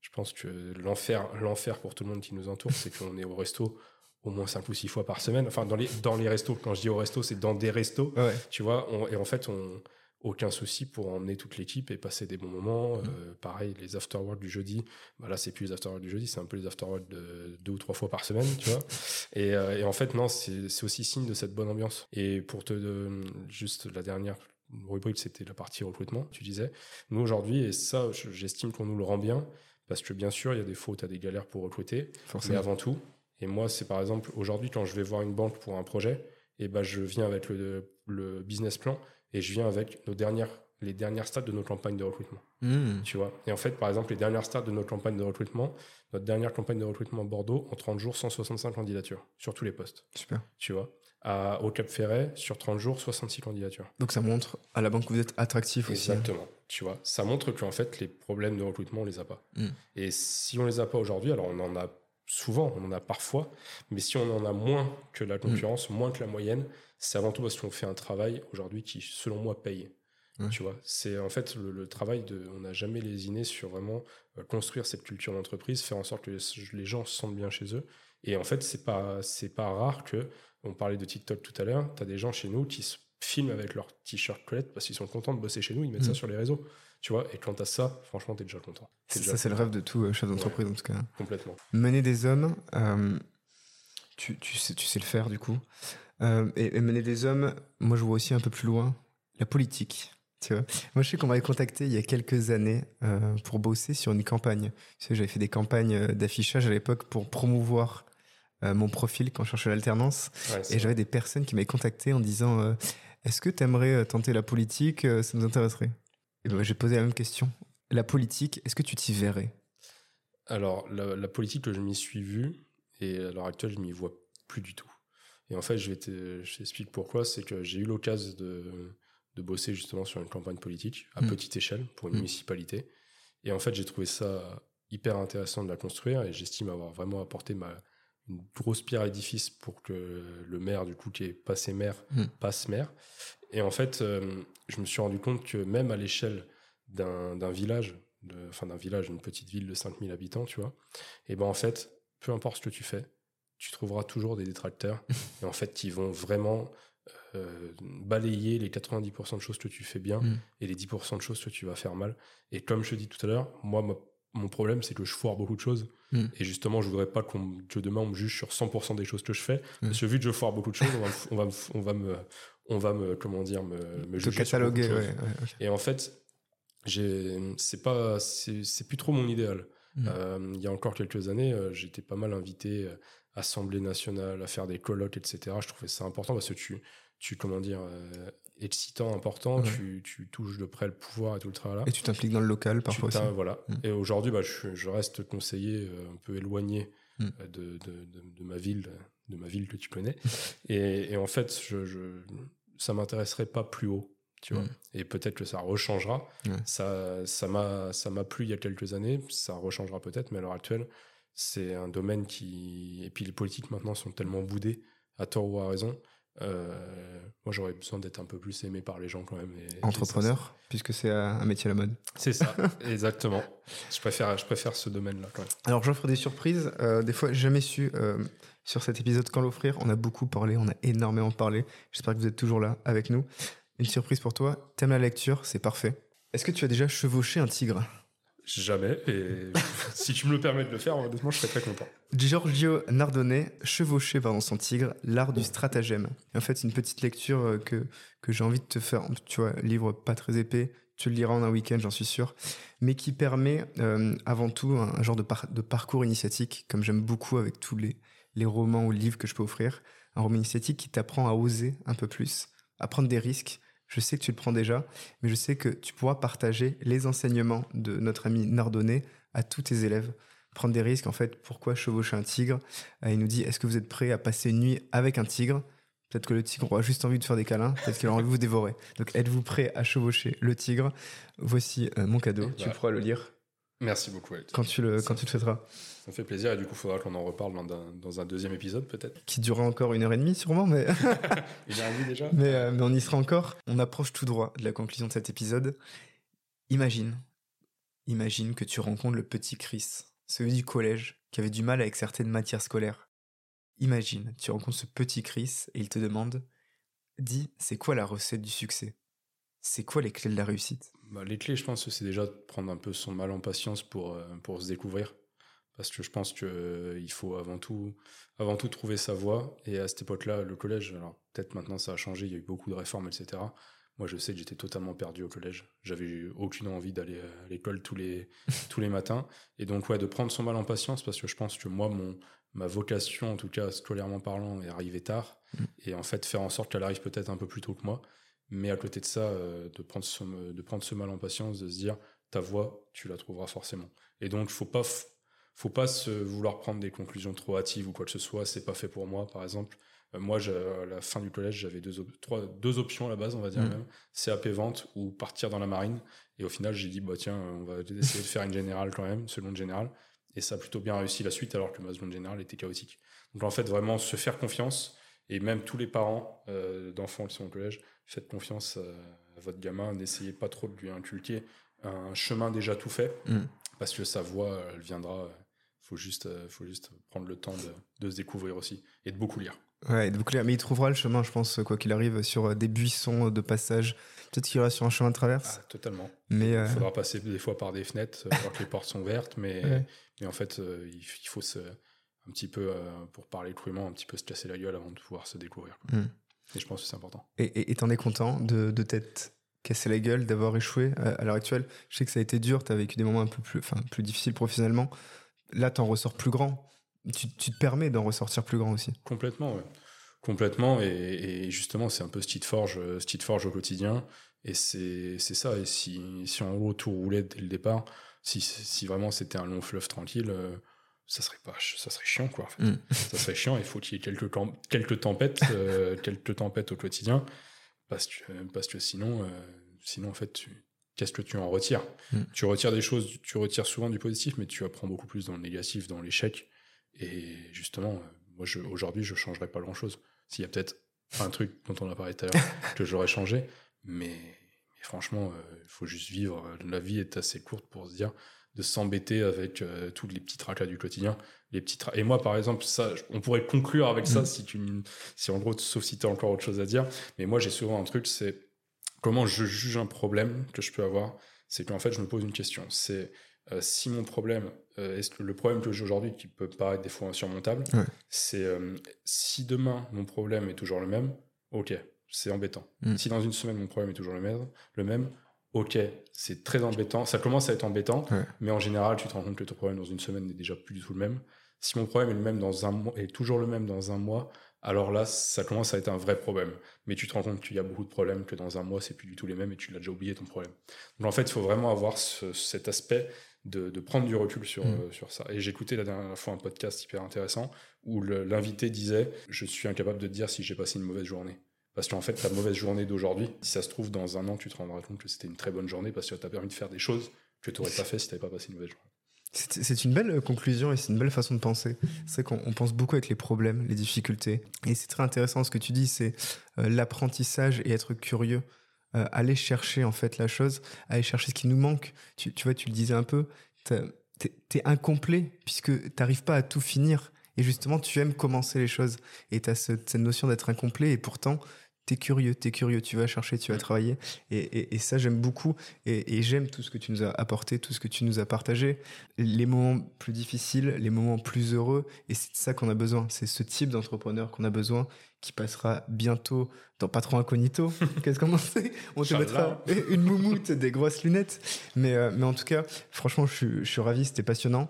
je pense que l'enfer, l'enfer pour tout le monde qui nous entoure, c'est qu'on est au resto au moins 5 ou 6 fois par semaine. Enfin, dans les, dans les restos, quand je dis au resto, c'est dans des restos. Tu vois, et en fait, on aucun souci pour emmener toute l'équipe et passer des bons moments. Mm. Euh, pareil, les afterwork du jeudi, bah là c'est plus les afterwork du jeudi, c'est un peu les afterwork de deux ou trois fois par semaine, tu vois. <laughs> Et, euh, et, en fait, non, c'est aussi signe de cette bonne ambiance. Et pour te juste la dernière rubrique, c'était la partie recrutement, tu disais. Nous aujourd'hui, et ça, j'estime qu'on nous le rend bien, parce que bien sûr, il y a des fautes, à des galères pour recruter, Forcément. mais avant tout. Et moi, c'est par exemple aujourd'hui quand je vais voir une banque pour un projet, et ben je viens avec le, le business plan et je viens avec nos dernières, les dernières stades de nos campagnes de recrutement. Hmm. Tu vois Et en fait, par exemple, les dernières stades de nos campagnes de recrutement, notre dernière campagne de recrutement à Bordeaux, en 30 jours, 165 candidatures sur tous les postes. Super. Tu vois à, Au Cap Ferret, sur 30 jours, 66 candidatures. Donc ça montre à la banque que vous êtes attractif aussi. Exactement. Tu vois Ça montre qu'en fait, les problèmes de recrutement, on les a pas. Hmm. Et si on les a pas aujourd'hui, alors on en a souvent, on en a parfois, mais si on en a moins que la concurrence, moins que la moyenne, c'est avant tout parce qu'on fait un travail aujourd'hui qui, selon moi, paye. Tu vois, c'est en fait le, travail de. On n'a jamais lésiné sur vraiment euh, construire cette culture d'entreprise, faire en sorte que les, gens se sentent bien chez eux. Et en fait, c'est pas c'est pas rare que. On parlait de TikTok tout à l'heure. Tu as des gens chez nous qui se filment avec leur t-shirt Colette parce qu'ils sont contents de bosser chez nous. Ils mettent ça mmh. sur les réseaux. Tu vois, et quand tu as ça, franchement, tu es déjà content. ça, c'est le rêve de tout euh, chef d'entreprise en tout cas. Complètement. Mener des hommes, euh, tu, tu, sais, tu sais le faire du coup. Euh, et, mener des hommes, moi je vois aussi un peu plus loin la politique. Tu vois moi je sais qu'on m'avait contacté il y a quelques années pour bosser sur une campagne. Tu sais, j'avais fait des campagnes d'affichage à l'époque pour promouvoir euh, mon profil quand je cherchais l'alternance. Ouais, Et j'avais des personnes qui m'avaient contacté en disant euh, Est-ce que tu aimerais tenter la politique Ça nous intéresserait? Et ben, j'ai posé la même question. La politique, est-ce que tu t'y verrais? Alors, la, la politique, je m'y suis vu, et à l'heure actuelle, je m'y vois plus du tout. Et en fait, je vais te- je t'explique pourquoi. C'est que j'ai eu l'occasion de, de bosser justement sur une campagne politique à Mm. petite échelle pour une Mm. municipalité. Et en fait, j'ai trouvé ça hyper intéressant de la construire, et j'estime avoir vraiment apporté ma, grosse pierre à l'édifice pour que le maire, du coup, qui est passé maire, Mm. passe maire. Et en fait, euh, je me suis rendu compte que même à l'échelle d'un d'un village, de, enfin d'un village, une petite ville de 5000 habitants, tu vois, et ben en fait, peu importe ce que tu fais, tu trouveras toujours des détracteurs, <laughs> et en fait, qui vont vraiment euh, balayer les 90% de choses que tu fais bien Mm. et les 10% de choses que tu vas faire mal. Et comme je te dis tout à l'heure, moi, ma- mon problème, c'est que je foire beaucoup de choses. Mm. Et justement, je voudrais pas qu'on que demain on me juge sur 100% des choses que je fais. Mm. Parce que vu que je foire beaucoup de choses, on va, me on va, me on va me, comment dire, me, me Te juger de cataloguer, ouais, ouais. Et en fait, j'ai, c'est pas, c'est, c'est plus trop mon idéal. Mm. Euh, il y a encore quelques années, euh, j'étais pas mal invité euh, à Assemblée nationale, à faire des colloques, etc. Je trouvais ça important parce que tu, tu comment dire, euh, excitant, important, Ouais. tu, tu touches de près le pouvoir et tout le tralala. Et tu t'impliques dans le local parfois aussi. Voilà. Mm. Et aujourd'hui, bah, je, je reste conseiller euh, un peu éloigné Mm. euh, de, de, de, de ma ville, de ma ville que tu connais. <laughs> et, et en fait, je, je, ça m'intéresserait pas plus haut, tu vois. Mm. Et peut-être que ça rechangera. Ouais. Ça, ça m'a, ça m'a plu il y a quelques années. Ça rechangera peut-être, mais à l'heure actuelle, c'est un domaine qui. Et puis les politiques maintenant sont tellement boudés, à tort ou à raison. Euh, moi, j'aurais besoin d'être un peu plus aimé par les gens quand même. et- et Entrepreneur, puisque c'est un métier à la mode. c'est ça, <laughs> exactement. Je préfère, je préfère ce domaine-là quand même. Alors j'offre des surprises. Euh, des fois, jamais su euh, sur cet épisode quand l'offrir. On a beaucoup parlé, on a énormément parlé. J'espère que vous êtes toujours là avec nous. Une surprise pour toi. T'aimes la lecture, c'est parfait. Est-ce que tu as déjà chevauché un tigre? Jamais, et <laughs> si tu me le permets de le faire, honnêtement, je serais très content. Giorgio Nardone, chevauché pardon, son tigre, l'art du stratagème. En fait, une petite lecture euh, que, que j'ai envie de te faire. Tu vois, livre pas très épais, tu le liras en un week-end, j'en suis sûr, mais qui permet euh, avant tout un, genre de, par- de parcours initiatique, comme j'aime beaucoup avec tous les, les romans ou livres que je peux offrir. Un roman initiatique qui t'apprend à oser un peu plus, à prendre des risques. Je sais que tu le prends déjà, mais je sais que tu pourras partager les enseignements de notre ami Nardonnet à tous tes élèves prendre des risques. En fait, pourquoi chevaucher un tigre? Euh, Il nous dit est-ce que vous êtes prêt à passer une nuit avec un tigre? Peut-être que le tigre aura juste envie de faire des câlins, peut-être qu'il a envie de vous dévorer. Donc êtes-vous prêt à chevaucher le tigre? Voici euh, mon cadeau. Tu pourras le lire Merci beaucoup. Alex. quand tu le, quand tu le souhaiteras. Ça me fait plaisir, et du coup, il faudra qu'on en reparle dans un, dans un deuxième épisode, peut-être. Qui durera encore une heure et demie sûrement, mais, <laughs> <laughs> Il a envie déjà mais, euh, mais on y sera encore. On approche tout droit de la conclusion de cet épisode. Imagine, imagine que tu rencontres le petit Chris, celui du collège qui avait du mal avec certaines matières scolaires. Imagine, tu rencontres ce petit Chris et il te demande Dis, c'est quoi la recette du succès? C'est quoi les clés de la réussite? Bah, les clés, je pense que c'est déjà de prendre un peu son mal en patience pour, euh, pour se découvrir. Parce que je pense qu'il faut avant tout, avant tout trouver sa voie. Et à cette époque-là, le collège, alors peut-être maintenant ça a changé, il y a eu beaucoup de réformes, etc. Moi, je sais que j'étais totalement perdu au collège. J'avais aucune envie d'aller à l'école tous les, <laughs> tous les matins. Et donc, ouais, de prendre son mal en patience, parce que je pense que moi, mon, ma vocation, en tout cas scolairement parlant, est arrivée tard. Mm. Et en fait, faire en sorte qu'elle arrive peut-être un peu plus tôt que moi. Mais à côté de ça, euh, de, prendre ce, de prendre ce mal en patience, de se dire, ta voie, tu la trouveras forcément. Et donc, faut pas, faut pas se vouloir prendre des conclusions trop hâtives ou quoi que ce soit. C'est pas fait pour moi, par exemple. Euh, moi, à la fin du collège, j'avais deux, trois, deux options à la base, on va dire Mm. même. CAP vente ou partir dans la marine. Et au final, j'ai dit, bah tiens, on va essayer de faire une générale quand même, seconde générale. Et ça a plutôt bien réussi la suite, alors que ma seconde générale était chaotique. Donc en fait, vraiment se faire confiance. Et même tous les parents euh, d'enfants qui sont au collège, faites confiance euh, à votre gamin. N'essayez pas trop de lui inculquer un chemin déjà tout fait, Mm. parce que sa voix, elle viendra. euh, faut juste, euh, faut juste prendre le temps de, de se découvrir aussi et de beaucoup lire. Ouais, donc, clair, mais il trouvera le chemin, je pense, quoi qu'il arrive, sur des buissons de passage. Peut-être qu'il ira sur un chemin de traverse. Ah, totalement. mais euh, Il faudra passer des fois par des fenêtres, alors que les portes sont ouvertes, mais, Ouais. mais en fait, il, faut se, un petit peu, pour parler crûment, un petit peu se casser la gueule avant de pouvoir se découvrir. quoi. Mm. Et je pense que c'est important. Et et- et t'en es content de, de t'être cassé la gueule, d'avoir échoué à, à l'heure actuelle? Je sais que ça a été dur, t'as vécu des moments un peu plus, enfin, plus difficiles professionnellement. Là, t'en ressors plus grand. tu, te permets d'en ressortir plus grand aussi. Complètement, ouais. Complètement. Et, justement, c'est un peu ce qui te forge, forge au quotidien. Et c'est ça. Et si, si en gros tout roulait dès le départ, si, si vraiment c'était un long fleuve tranquille, euh, ça serait pas ça serait chiant quoi en fait. Mm. ça serait chiant il faut qu'il y ait quelques quelques tempêtes euh, quelques tempêtes au quotidien parce que parce que sinon euh, sinon en fait qu'est-ce que tu en retires? Mm. tu retires des choses tu retires souvent du positif mais tu apprends beaucoup plus dans le négatif dans l'échec et justement moi je, aujourd'hui je changerais pas grand chose s'il y a peut-être un truc dont on a parlé tout à l'heure <laughs> que j'aurais changé mais, franchement il faut juste vivre la vie est assez courte pour se dire de s'embêter avec euh, tous les petits tracas du quotidien. Les petits Et moi, par exemple, ça, on pourrait conclure avec ça mm. si tu, si en gros, sauf si tu as encore autre chose à dire. Mais moi, j'ai souvent un truc, c'est comment je juge un problème que je peux avoir. C'est qu'en fait, je me pose une question. C'est euh, si mon problème, euh, est le problème que j'ai aujourd'hui, qui peut paraître des fois insurmontable, c'est si demain mon problème est toujours le même, ok, c'est embêtant. Mm. Si dans une semaine mon problème est toujours le même, le même ok, c'est très embêtant, ça commence à être embêtant, mais en général, tu te rends compte que ton problème dans une semaine n'est déjà plus du tout le même. Si mon problème est le même dans un mois, est toujours le même dans un mois, alors là, ça commence à être un vrai problème. Mais tu te rends compte qu'il y a beaucoup de problèmes, que dans un mois, c'est plus du tout les mêmes et tu l'as déjà oublié ton problème. Donc en fait, il faut vraiment avoir cet aspect de, prendre du recul sur, mm. euh, sur ça. Et j'écoutais la dernière fois un podcast hyper intéressant où l'invité disait Je suis incapable de dire si j'ai passé une mauvaise journée. Parce qu'en fait, ta mauvaise journée d'aujourd'hui, si ça se trouve, dans un an, tu te rendras compte que c'était une très bonne journée parce que ça t'a permis de faire des choses que tu n'aurais pas fait si tu n'avais pas passé une mauvaise journée. C'est une belle euh, conclusion et c'est une belle façon de penser. C'est qu'on pense beaucoup avec les problèmes, les difficultés. Et c'est très intéressant ce que tu dis, c'est euh, l'apprentissage et être curieux. Euh, aller chercher en fait la chose, aller chercher ce qui nous manque. Tu, vois, tu le disais un peu, t'es es incomplet puisque tu n'arrives pas à tout finir. Et justement, tu aimes commencer les choses. Et tu as cette notion d'être incomplet et pourtant, t'es curieux, t'es curieux, tu vas chercher, tu vas travailler. Et, ça, j'aime beaucoup. Et, j'aime tout ce que tu nous as apporté, tout ce que tu nous as partagé. Les moments plus difficiles, les moments plus heureux. Et c'est ça qu'on a besoin. C'est ce type d'entrepreneur qu'on a besoin qui passera bientôt dans Patron Incognito. <laughs> Qu'est-ce qu'on sait? On te mettra une moumoute, des grosses lunettes. Mais, euh, mais en tout cas, franchement, je suis, je suis ravi, c'était passionnant.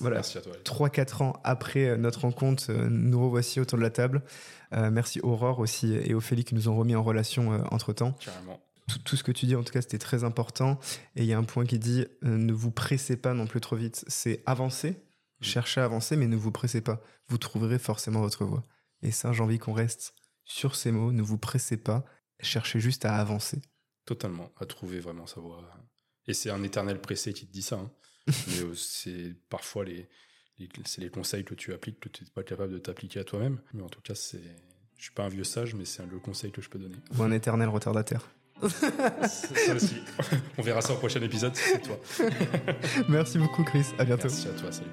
Voilà. Merci à toi. 3-4 ans après euh, notre rencontre, euh, nous revoici autour de la table. Euh, merci Aurore aussi et Ophélie qui nous ont remis en relation entre temps. Tout, ce que tu dis, en tout cas, c'était très important. Et il y a un point qui dit ne vous pressez pas non plus trop vite. C'est avancer, mm. cherchez à avancer, mais ne vous pressez pas. Vous trouverez forcément votre voie. Et ça, j'ai envie qu'on reste sur ces mots. Ne vous pressez pas, cherchez juste à avancer. Totalement, à trouver vraiment sa voie. Et c'est un éternel pressé qui te dit ça. Hein. Mais euh, c'est parfois les, c'est les conseils que tu appliques que tu n'es pas capable de t'appliquer à toi-même. Mais en tout cas, c'est, je suis pas un vieux sage, mais c'est le conseil que je peux donner. Ou un éternel retardataire. ça aussi. On verra ça au prochain épisode, c'est toi. <laughs> Merci beaucoup, Chris. À bientôt. Merci à toi, salut.